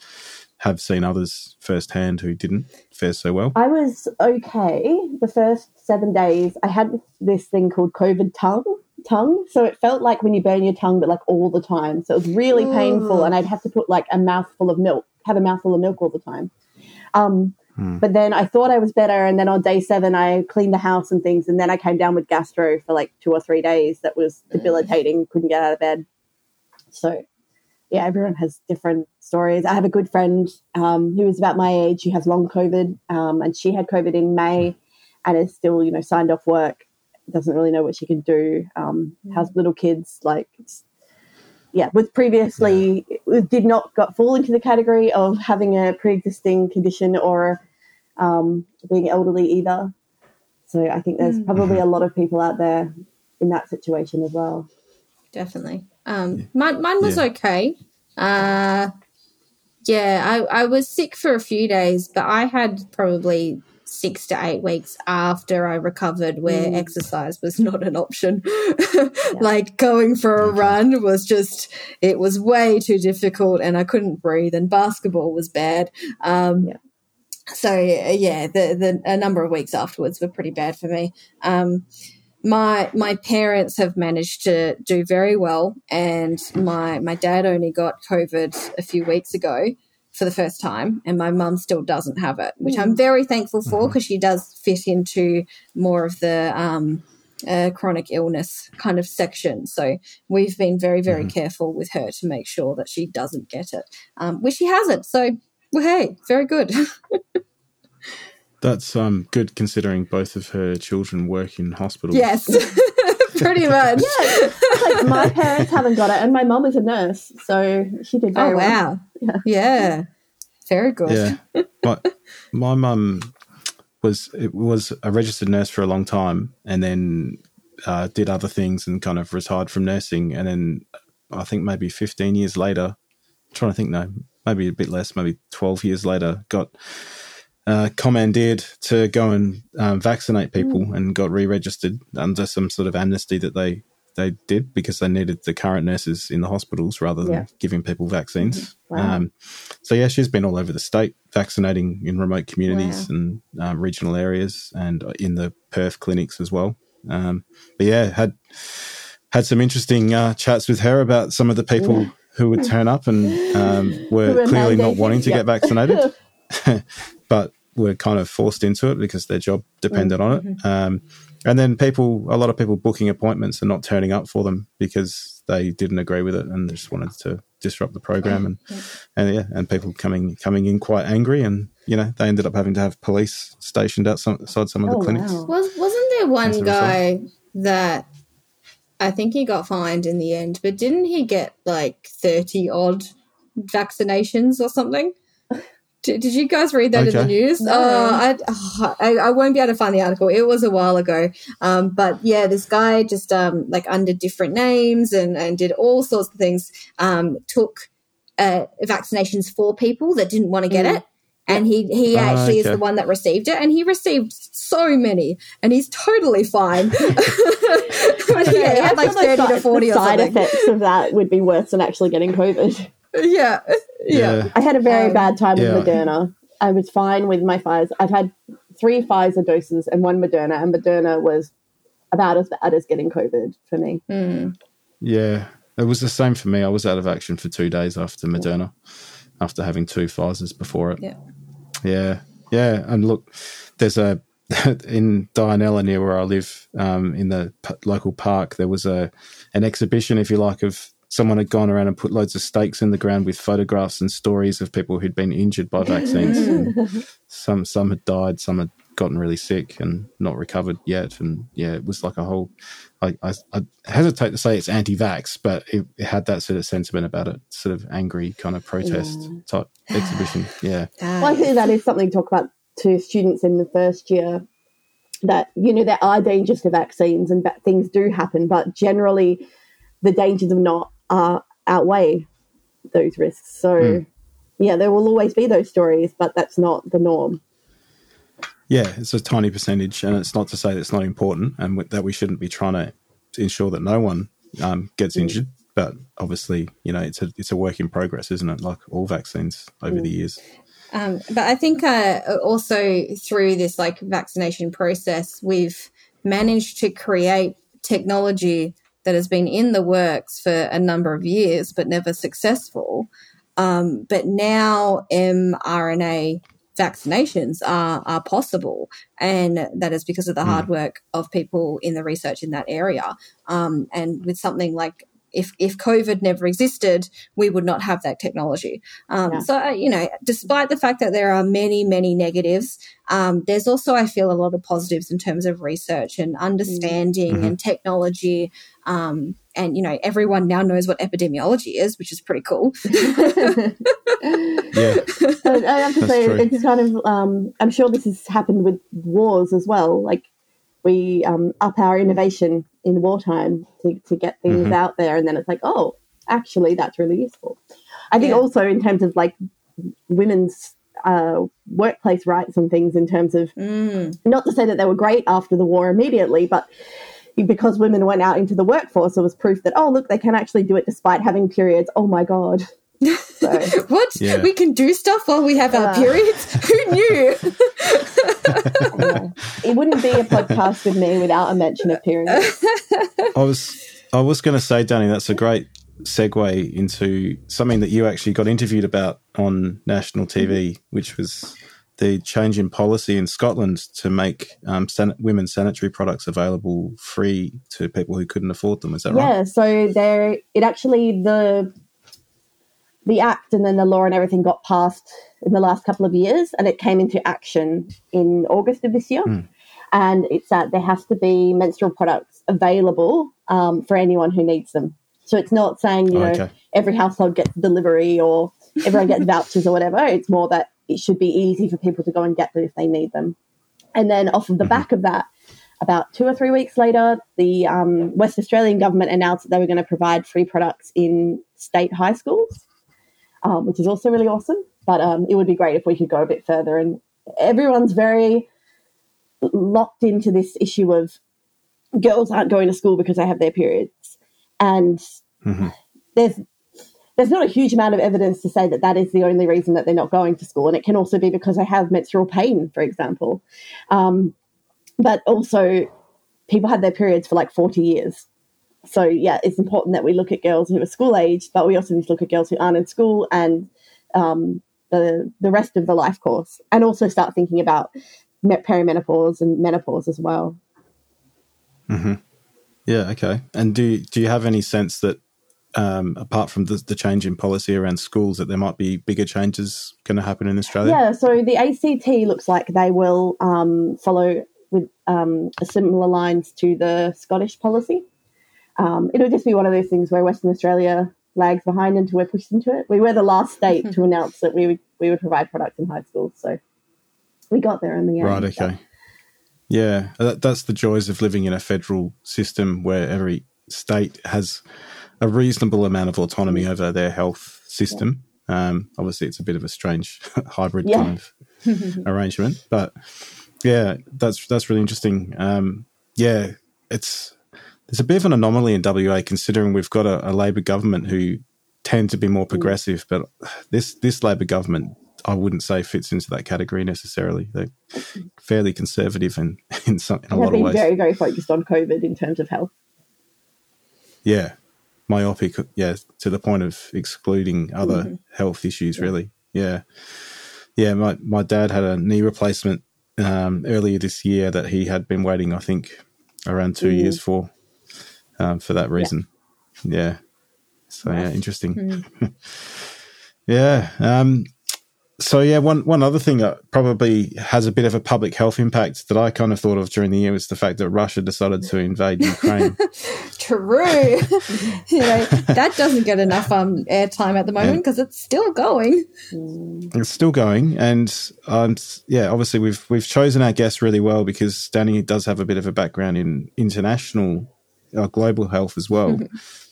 have seen others firsthand who didn't fare so well. I was okay the first seven days. I had this thing called COVID tongue. Tongue, so it felt like when you burn your tongue, but like all the time. So it was really painful, and I'd have to put like a mouthful of milk, have a mouthful of milk all the time. Um, Hmm. But then I thought I was better, and then on day seven, I cleaned the house and things, and then I came down with gastro for like two or three days. That was debilitating. Couldn't get out of bed. So, yeah, everyone has different stories. I have a good friend um, who is about my age who has long COVID, um, and she had COVID in May, and is still, you know, signed off work. Doesn't really know what she can do. Um, has little kids, like, yeah, was previously did not got fall into the category of having a pre-existing condition or um, being elderly either. So I think there's probably a lot of people out there in that situation as well. definitely. Um, mine, mine was Yeah. okay. Uh, yeah, I, I was sick for a few days, but I had probably six to eight weeks after I recovered where Mm. exercise was not an option. like going for a run was just, it was way too difficult and I couldn't breathe and basketball was bad. Um, Yeah. So yeah, the, the a number of weeks afterwards were pretty bad for me. Um, my my parents have managed to do very well, and my my dad only got COVID a few weeks ago for the first time, and my mum still doesn't have it, which I'm very thankful for because she does fit into more of the um, uh, chronic illness kind of section. So we've been very very careful with her to make sure that she doesn't get it, um, which she hasn't. So well, hey, very good. That's um, good considering both of her children work in hospitals. yes, pretty much. like my parents haven't got it, and my mum is a nurse, so she did very Oh well. wow! Yeah. Yeah, very good. Yeah. my my mum was it was a registered nurse for a long time, and then uh, did other things and kind of retired from nursing, and then I think maybe fifteen years later, trying to think no, maybe a bit less, maybe twelve years later, got. Uh, commandeered to go and um, vaccinate people and got re-registered under some sort of amnesty that they they did because they needed the current nurses in the hospitals rather than Yeah. giving people vaccines. Wow. Um, so yeah, she's been all over the state vaccinating in remote communities and um, regional areas and in the Perth clinics as well. Um, but yeah, had had some interesting uh, chats with her about some of the people who would turn up and um, were, were clearly not wanting to yeah. get vaccinated, but were kind of forced into it because their job depended on it. Um, and then people, a lot of people booking appointments and not turning up for them because they didn't agree with it and just wanted to disrupt the program and and yeah, and people coming coming in quite angry and you know they ended up having to have police stationed outside some of the Oh, clinics. wow. Was wasn't there one guy that I think he got fined in the end, but didn't he get like thirty odd vaccinations or something? Did, did you guys read that in the news? No. Oh, I, oh, I I won't be able to find the article. It was a while ago. Um, but yeah, this guy just um, like under different names and and did all sorts of things. Um, took uh, vaccinations for people that didn't want to get Mm. it and he he Ah, actually is okay. the one that received it, and he received so many, and he's totally fine. But yeah, he had like feel the thirty to forty the or side something. effects of that would be worse than actually getting COVID. Yeah, yeah. I had a very Um, bad time with. Moderna. I was fine with my Pfizer. I've had three Pfizer doses and one Moderna, and Moderna was about as bad as getting COVID for me. Mm. Yeah, it was the same for me. I was out of action for two days after Moderna, after having two Pfizers before it. Yeah. yeah, yeah. And look, there's a in Dianella near where I live, um, in the p- local park. There was a an exhibition, if you like, of someone had gone around and put loads of stakes in the ground with photographs and stories of people who'd been injured by vaccines. Mm. Some some had died, some had gotten really sick and not recovered yet. And yeah, it was like a whole. I, I, I hesitate to say it's anti-vax, but it, it had that sort of sentiment about it, sort of angry kind of protest type exhibition. Yeah, Well, I think that is something to talk about to students in the first year. That you know there are dangers to vaccines and that things do happen, but generally the dangers of not uh, outweigh those risks. So yeah, there will always be those stories, but that's not the norm. yeah, it's a tiny percentage, and it's not to say that it's not important and that we shouldn't be trying to ensure that no one um, gets injured. But obviously, you know, it's a it's a work in progress, isn't it? Like all vaccines over the years. Um, but I think uh, also through this like vaccination process, we've managed to create technology that has been in the works for a number of years, but never successful. Um, but now mRNA vaccinations are, are possible. And that is because of the hard work of people in the research in that area. Um, and with something like if, if COVID never existed, we would not have that technology. Um, Yeah. So, uh, you know, despite the fact that there are many, many negatives, um, there's also, I feel, a lot of positives in terms of research and understanding and technology. Um, and, you know, everyone now knows what epidemiology is, which is pretty cool. Yeah, But I have to That's say, true. it's kind of. Um, I'm sure this has happened with wars as well. Like we um, up our innovation in wartime to, to get things Mhm. out there, and then it's like, oh, actually, that's really useful. I think Yeah. also in terms of like women's uh, workplace rights and things, in terms of Mm, not to say that they were great after the war immediately, but because women went out into the workforce, it was proof that oh, look, they can actually do it despite having periods. Oh my god. So, what? Yeah. We can do stuff while we have our Uh. periods? Who knew? It wouldn't be a podcast with me without a mention of periods. I was I was going to say, Dani, that's a great segue into something that you actually got interviewed about on national TV, which was the change in policy in Scotland to make um, san- women's sanitary products available free to people who couldn't afford them. Is that right? Yeah, so there it actually the the act and then the law and everything got passed in the last couple of years and it came into action in August of this year. And it's that there has to be menstrual products available um, for anyone who needs them. So it's not saying, you Oh, know, okay. every household gets delivery or everyone gets vouchers or whatever. It's more that it should be easy for people to go and get them if they need them. And then off of the back of that, about two or three weeks later, the um, West Australian government announced that they were going to provide free products in state high schools, um, which is also really awesome. But um, it would be great if we could go a bit further. And everyone's very locked into this issue of girls aren't going to school because they have their periods, and Mhm. there's there's not a huge amount of evidence to say that that is the only reason that they're not going to school, and it can also be because they have menstrual pain, for example. Um, but also, people had their periods for like forty years. So yeah, it's important that we look at girls who are school age, but we also need to look at girls who aren't in school and um, the the rest of the life course, and also start thinking about perimenopause and menopause as well. Hmm. Yeah. Okay. And do do you have any sense that um, apart from the, the change in policy around schools, that there might be bigger changes going to happen in Australia? Yeah, so the ACT looks like they will um, follow with um, similar lines to the Scottish policy. Um, it'll just be one of those things where Western Australia lags behind until we're pushed into it. We were the last state to announce that we would we would provide products in high schools, so we got there in the end. Right. Okay. Yeah, that, that's the joys of living in a federal system where every state has a reasonable amount of autonomy over their health system. Um, obviously, it's a bit of a strange hybrid Yeah. kind of arrangement, but yeah, that's that's really interesting. Um, yeah, it's there's a bit of an anomaly in WA considering we've got a, a Labor government who tend to be more progressive, but this this Labor government I wouldn't say fits into that category necessarily. They're fairly conservative in in, some, in a lot of been ways. very, very focused on COVID in terms of health. yeah, myopic. Yeah, to the point of excluding other health issues. Really. Yeah, yeah. My my dad had a knee replacement um, earlier this year that he had been waiting. I think around two years for um, for that reason. Yeah. So yeah, interesting. yeah. Um, so yeah, one one other thing that probably has a bit of a public health impact that I kind of thought of during the year was the fact that Russia decided to invade Ukraine. True. you know, that doesn't get enough um, airtime at the moment because it's still going. it's still going, and um, yeah, obviously we've we've chosen our guest really well because Dani does have a bit of a background in international, uh, global health as well.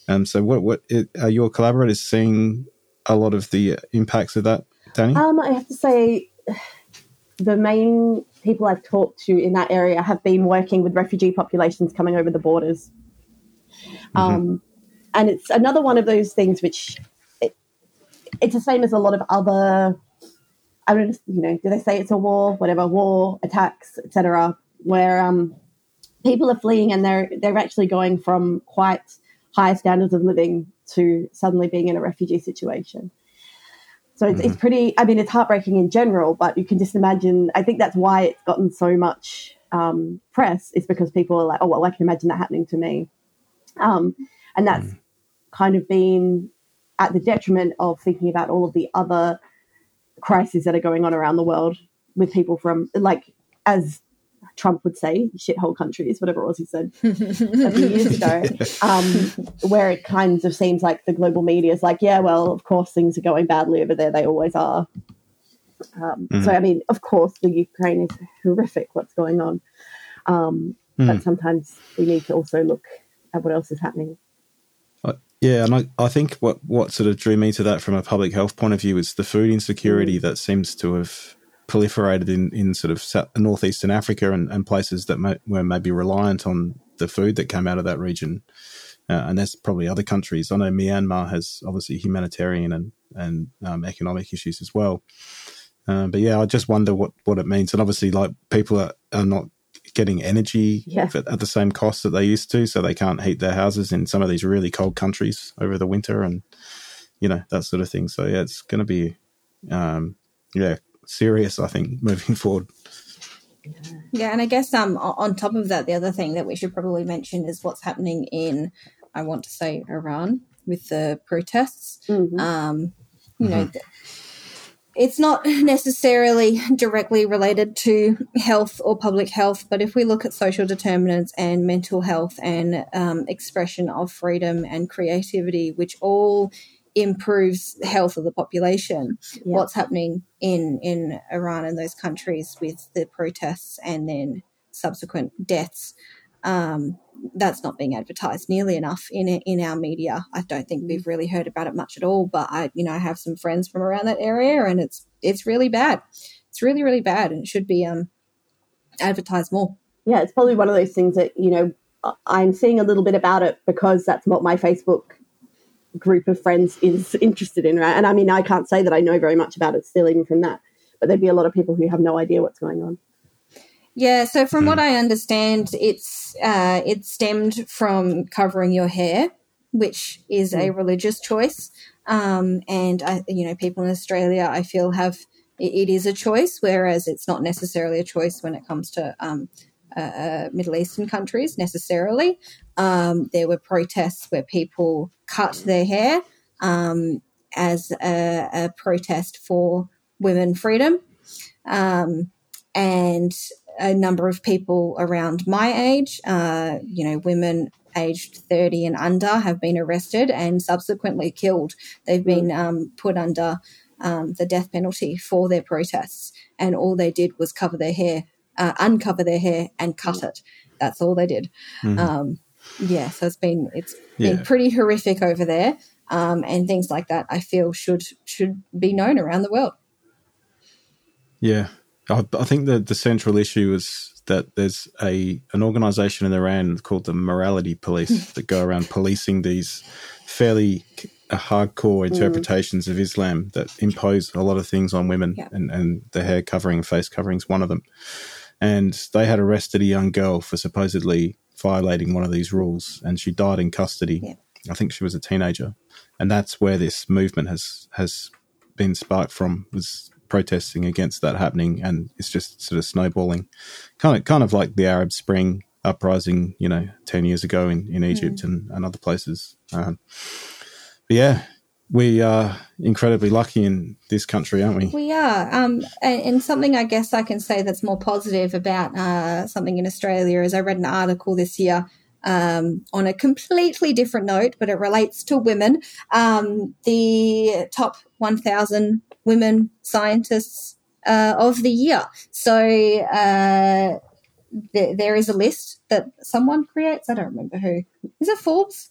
Um, so what what are your collaborators seeing a lot of the impacts of that, Dani? Um, I have to say, the main people I've talked to in that area have been working with refugee populations coming over the borders. Um, and it's another one of those things which it, it's the same as a lot of other. I don't, you know, do they say it's a war? Whatever, war attacks, etc. Where um, people are fleeing and they're they're actually going from quite high standards of living to suddenly being in a refugee situation. So it's, it's pretty. I mean, it's heartbreaking in general, but you can just imagine. I think that's why it's gotten so much um, press. Is because people are like, "Oh, well, I can imagine that happening to me," um, and that's kind of been at the detriment of thinking about all of the other crises that are going on around the world with people from, like, as Trump would say, shithole countries, whatever it was he said a few years ago, um, where it kind of seems like the global media is like, yeah, well, of course things are going badly over there. They always are. Um, So, I mean, of course, the Ukraine is horrific what's going on. Um, But sometimes we need to also look at what else is happening. Uh, Yeah, and I, I think what, what sort of drew me to that from a public health point of view is the food insecurity that seems to have proliferated in, in sort of South, northeastern Africa and, and places that may, were maybe reliant on the food that came out of that region. Uh, and there's probably other countries. I know Myanmar has obviously humanitarian and, and um, economic issues as well. Um, but yeah, I just wonder what, what it means. And obviously, like people are, are not getting energy Yeah. at, at the same cost that they used to, so they can't heat their houses in some of these really cold countries over the winter, and you know that sort of thing. So yeah, it's going to be um, yeah serious. I think moving forward. Yeah, and I guess um on top of that, the other thing that we should probably mention is what's happening in, I want to say Iran with the protests. Mhm. Um, you know, th- it's not necessarily directly related to health or public health, but if we look at social determinants and mental health and um, expression of freedom and creativity, which all improves the health of the population, Yeah. what's happening in in Iran and those countries with the protests and then subsequent deaths. Um, that's not being advertised nearly enough in in our media. I don't think we've really heard about it much at all. But I, you know, I have some friends from around that area, and it's it's really bad. It's really really bad, and it should be um advertised more. yeah, it's probably one of those things that, you know, I'm seeing a little bit about it because that's what my Facebook group of friends is interested in, right? And I mean, I can't say that I know very much about it still, even from that, but there'd be a lot of people who have no idea what's going on. Yeah, so from what I understand, it's uh, it stemmed from covering your hair, which is a religious choice, um, and I, you know, people in Australia, I feel have it, it is a choice, whereas it's not necessarily a choice when it comes to um, uh, uh, Middle Eastern countries necessarily. Um, there were protests where people cut their hair um, as a, a protest for women freedom. Um, and a number of people around my age, uh, you know, women aged 30 and under, have been arrested and subsequently killed. They've been um, put under um, the death penalty for their protests, and all they did was cover their hair, uh, uncover their hair, and cut it. That's all they did. Um, yeah, so it's been it's been Yeah. pretty horrific over there. um, and things like that. I feel should should be known around the world. Yeah, I, I think the the central issue is that there's a an organisation in Iran called the Morality Police that go around policing these fairly hardcore interpretations mm. of Islam that impose a lot of things on women, yeah. and, and the hair covering, face covering is one of them. And they had arrested a young girl for supposedly violating one of these rules, and she died in custody. Yeah. I think she was a teenager, and that's where this movement has has been sparked from. Was protesting against that happening, and it's just sort of snowballing, kind of kind of like the Arab Spring uprising, you know, ten years ago in in Egypt mm. and, and other places. Um, yeah, we are incredibly lucky in this country, aren't we? We are. Um, and, and, something I guess I can say that's more positive about uh, something in Australia is I read an article this year um, on a completely different note, but it relates to women. Um, the top 1,000 women scientists uh, of the year. So uh, th- there is a list that someone creates. I don't remember who. Is it Forbes?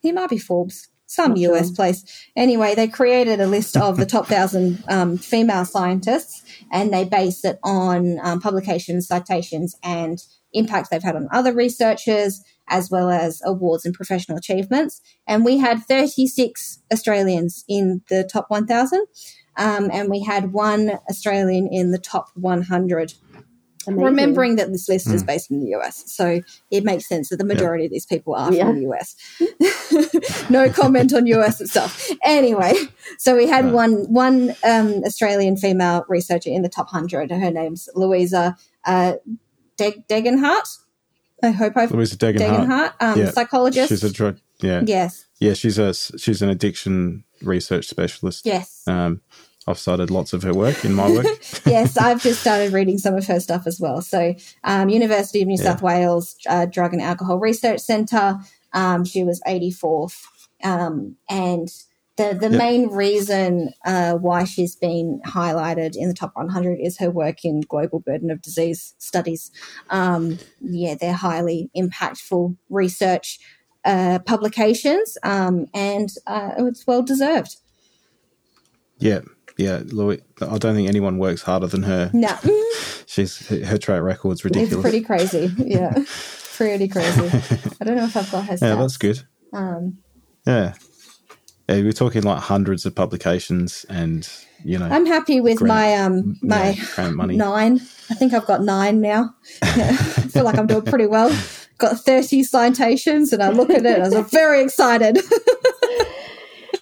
He might be Forbes some US place. Anyway, they created a list of the top thousand um, female scientists, and they base it on um, publications, citations, and impact they've had on other researchers, as well as awards and professional achievements. And we had 36 Australians in the top 1,000, um, and we had one Australian in the top 100. Amazing. Remembering that this list mm. is hmm. based in the US. So it makes sense that the majority yeah. of these people are yeah. from the US. no comment on US itself. Anyway, so we had one one um, Australian female researcher in the top 100. Her name's Louisa uh, De- Degenhardt. I hope I've Louisa Degenhardt, Degenhardt um, yeah. psychologist. She's a drug. Yeah. Yes. Yeah, she's a she's an addiction research specialist. Yes. Um, I've cited lots of her work in my work. yes, I've just started reading some of her stuff as well. So, um, University of New yeah. South Wales uh, Drug and Alcohol Research Centre. Um, she was 84th. Um, and the, the main reason uh, why she's been highlighted in the top 100 is her work in global burden of disease studies. Um, yeah, they're highly impactful research uh, publications, um, and uh, it's well deserved. Yeah, yeah, Louis, I don't think anyone works harder than her. No. She's her track record's ridiculous. It's pretty crazy. Yeah. pretty crazy. I don't know if I've got her stats. Yeah, that's good. Um, yeah. Yeah, we're talking like hundreds of publications and you know I'm happy with grant, my um my yeah, money. nine. I think I've got nine now. I feel like I'm doing pretty well. Got 30 citations and I look at it, I was very excited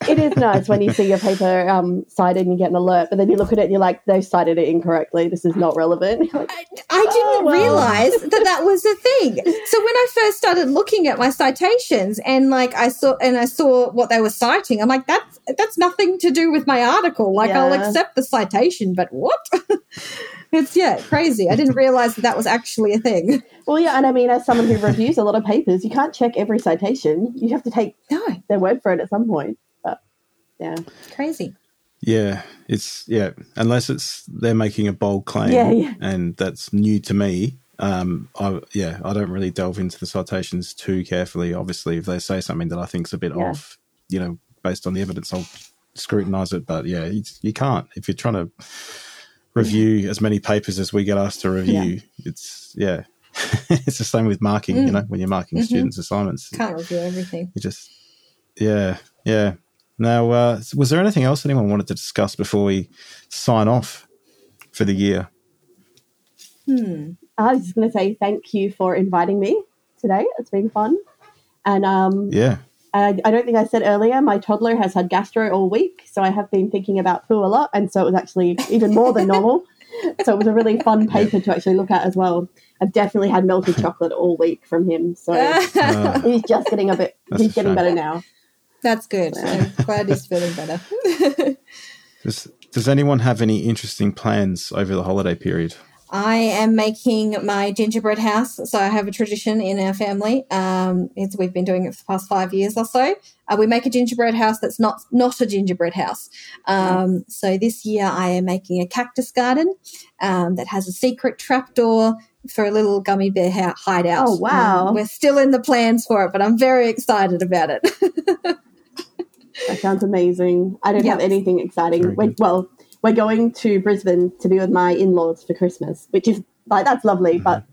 it is nice when you see your paper um, cited and you get an alert, but then you look at it and you're like, they cited it incorrectly. This is not relevant. Like, I, I, didn't oh, well. realize that that was a thing. So when I first started looking at my citations and like I saw and I saw what they were citing, I'm like, that's that's nothing to do with my article. Like yeah. I'll accept the citation, but what? it's yeah crazy. I didn't realize that that was actually a thing. Well, yeah, and I mean, as someone who reviews a lot of papers, you can't check every citation. You have to take no. their word for it at some point. Yeah. Crazy. Yeah, it's yeah. Unless it's they're making a bold claim, yeah, yeah. and that's new to me. Um, I yeah, I don't really delve into the citations too carefully. Obviously, if they say something that I think's a bit yeah. off, you know, based on the evidence, I'll scrutinize it. But yeah, you, you can't if you're trying to review as many papers as we get asked to review. It's yeah, it's the same with marking. Mm. You know, when you're marking mm-hmm. students' assignments, can't review everything. You just yeah, yeah. Now, uh, was there anything else anyone wanted to discuss before we sign off for the year? Hmm. I was just going to say thank you for inviting me today. It's been fun. And um, yeah, I, I, don't think I said earlier, my toddler has had gastro all week. So I have been thinking about poo a lot. And so it was actually even more than normal. So it was a really fun paper yeah. to actually look at as well. I've definitely had melted chocolate all week from him. So uh, he's just getting a bit, he's getting better now. That's good. I'm glad he's feeling better. does, does anyone have any interesting plans over the holiday period? I am making my gingerbread house. So I have a tradition in our family. Um, it's, we've been doing it for the past five years or so. Uh, we make a gingerbread house that's not not a gingerbread house. Um, so this year I am making a cactus garden um, that has a secret trapdoor for a little gummy bear hideout. Oh wow! Um, we're still in the plans for it, but I'm very excited about it. That sounds amazing. I don't Yeah. have anything exciting. We're, well, we're going to Brisbane to be with my in-laws for Christmas, which is like that's lovely, Mm-hmm. but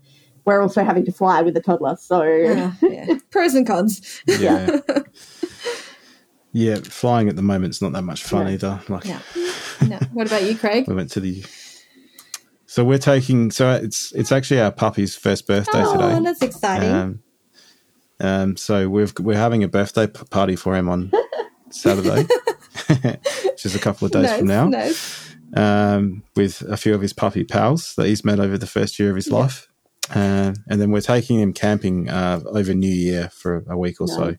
we're also having to fly with a toddler, so Uh, yeah. Pros and cons. Yeah. yeah, flying at the moment's not that much fun No. either. Like No. no. What about you, Craig? we went to the So we're taking so it's it's actually our puppy's first birthday today. Oh, today. that's exciting. Um, um, so we've we're having a birthday p- party for him on Saturday, which is a couple of days nice, from now, nice. um, with a few of his puppy pals that he's met over the first year of his life, um, and then we're taking him camping uh, over New Year for a week or so Nice.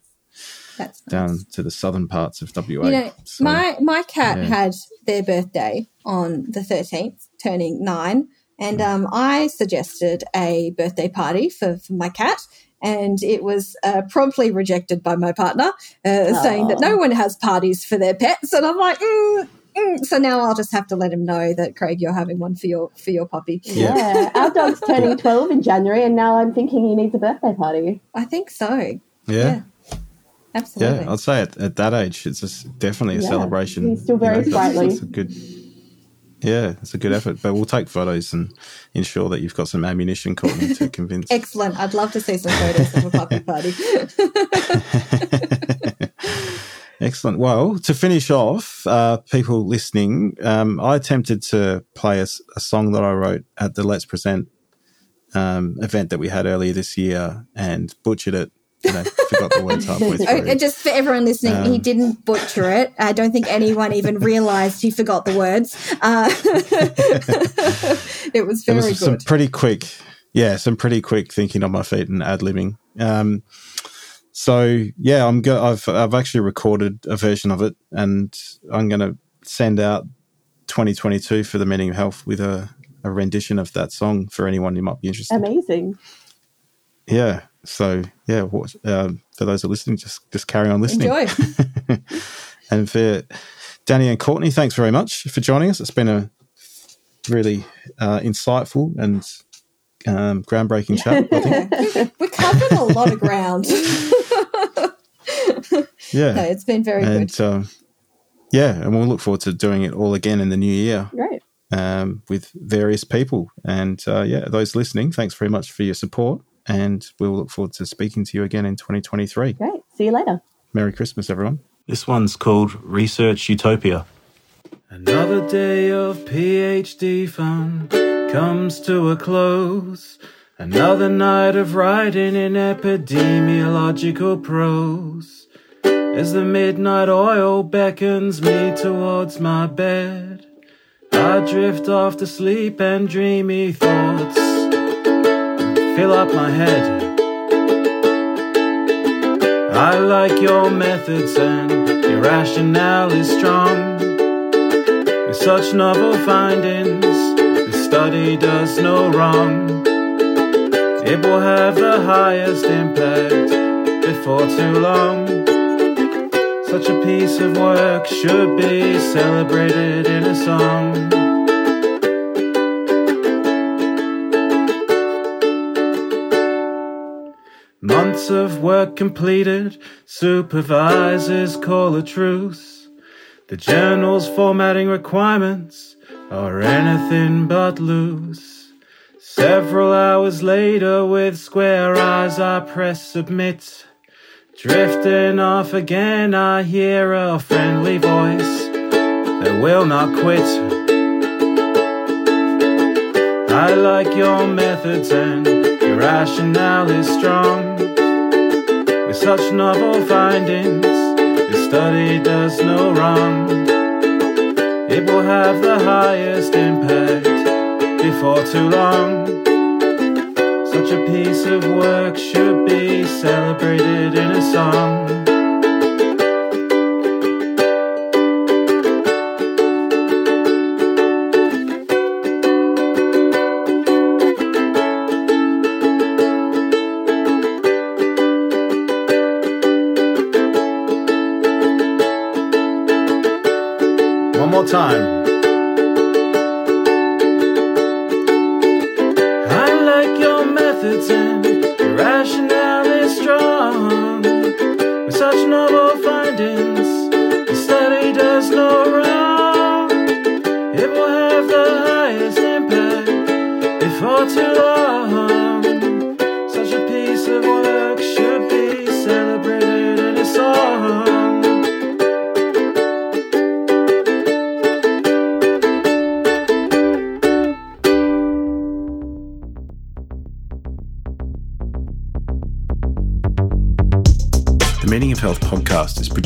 That's nice. down to the southern parts of WA. You know, So, my my cat yeah. had their birthday on the thirteenth, turning nine, and um, I suggested a birthday party for, for my cat, and it was uh, promptly rejected by my partner, uh, saying that no one has parties for their pets, and I'm like, mm, mm. so now I'll just have to let him know that Craig, you're having one for your for your puppy. Yeah. yeah. Our dog's turning twelve in January, and now I'm thinking he needs a birthday party. I think so. yeah. Yeah. Absolutely. Yeah, I'd say at, at that age, it's just definitely a Yeah, celebration. he's still very that's- sprightly. that's a good, yeah, it's a good effort. But we'll take photos and ensure that you've got some ammunition, Courtney, to convince. Excellent. I'd love to see some photos of a puppy party. Excellent. Well, to finish off, uh, people listening, um, I attempted to play a song that I wrote at the Let's Present um, event that we had earlier this year and butchered it. You know, forgot the words halfway Oh, through. and just for everyone listening, Um, he didn't butcher it. I don't think anyone even realized he forgot the words. Uh, it was There very was some pretty quick, yeah, some pretty quick thinking on my feet and ad libbing. Um, so yeah, I'm go- I've I've actually recorded a version of it, and I'm going to send out 2022 for the Meaning of Health with a, a rendition of that song for anyone who might be interested. Amazing. Yeah. So yeah, what, um, for those who are listening, just just carry on listening. Enjoy. And for Dani and Courtney, thanks very much for joining us. It's been a really uh, insightful and um, groundbreaking chat. I think. We covered a lot of ground. Yeah, no, it's been very and good. um, yeah, and we'll look forward to doing it all again in the new year Great. um, with various people. And uh, yeah, those listening, thanks very much for your support, and we'll look forward to speaking to you again in 2023. Great. See you later. Merry Christmas, everyone. This one's called Research Utopia. Another day of PhD fun comes to a close. Another night of writing in epidemiological prose. As the midnight oil beckons me towards my bed, I drift off to sleep and dreamy thoughts fill up my head. I like your methods and your rationale is strong. With such novel findings, the study does no wrong. It will have the highest impact before too long. Such a piece of work should be celebrated in a song. Months of work completed, supervisors call a truce. The journal's formatting requirements are anything but loose. Several hours later, with square eyes, I press submit. Drifting off again, I hear a friendly voice that will not quit. I like your methods and your rationale is strong. Such novel findings, the study does no wrong. It will have the highest impact before too long. Such a piece of work should be celebrated in a song. Time.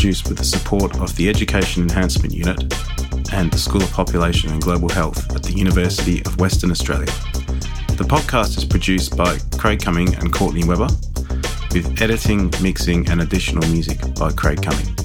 Produced with the support of the Education Enhancement Unit and the School of Population and Global Health at the University of Western Australia. The podcast is produced by Craig Cumming and Courtney Weber, with editing, mixing, and additional music by Craig Cumming.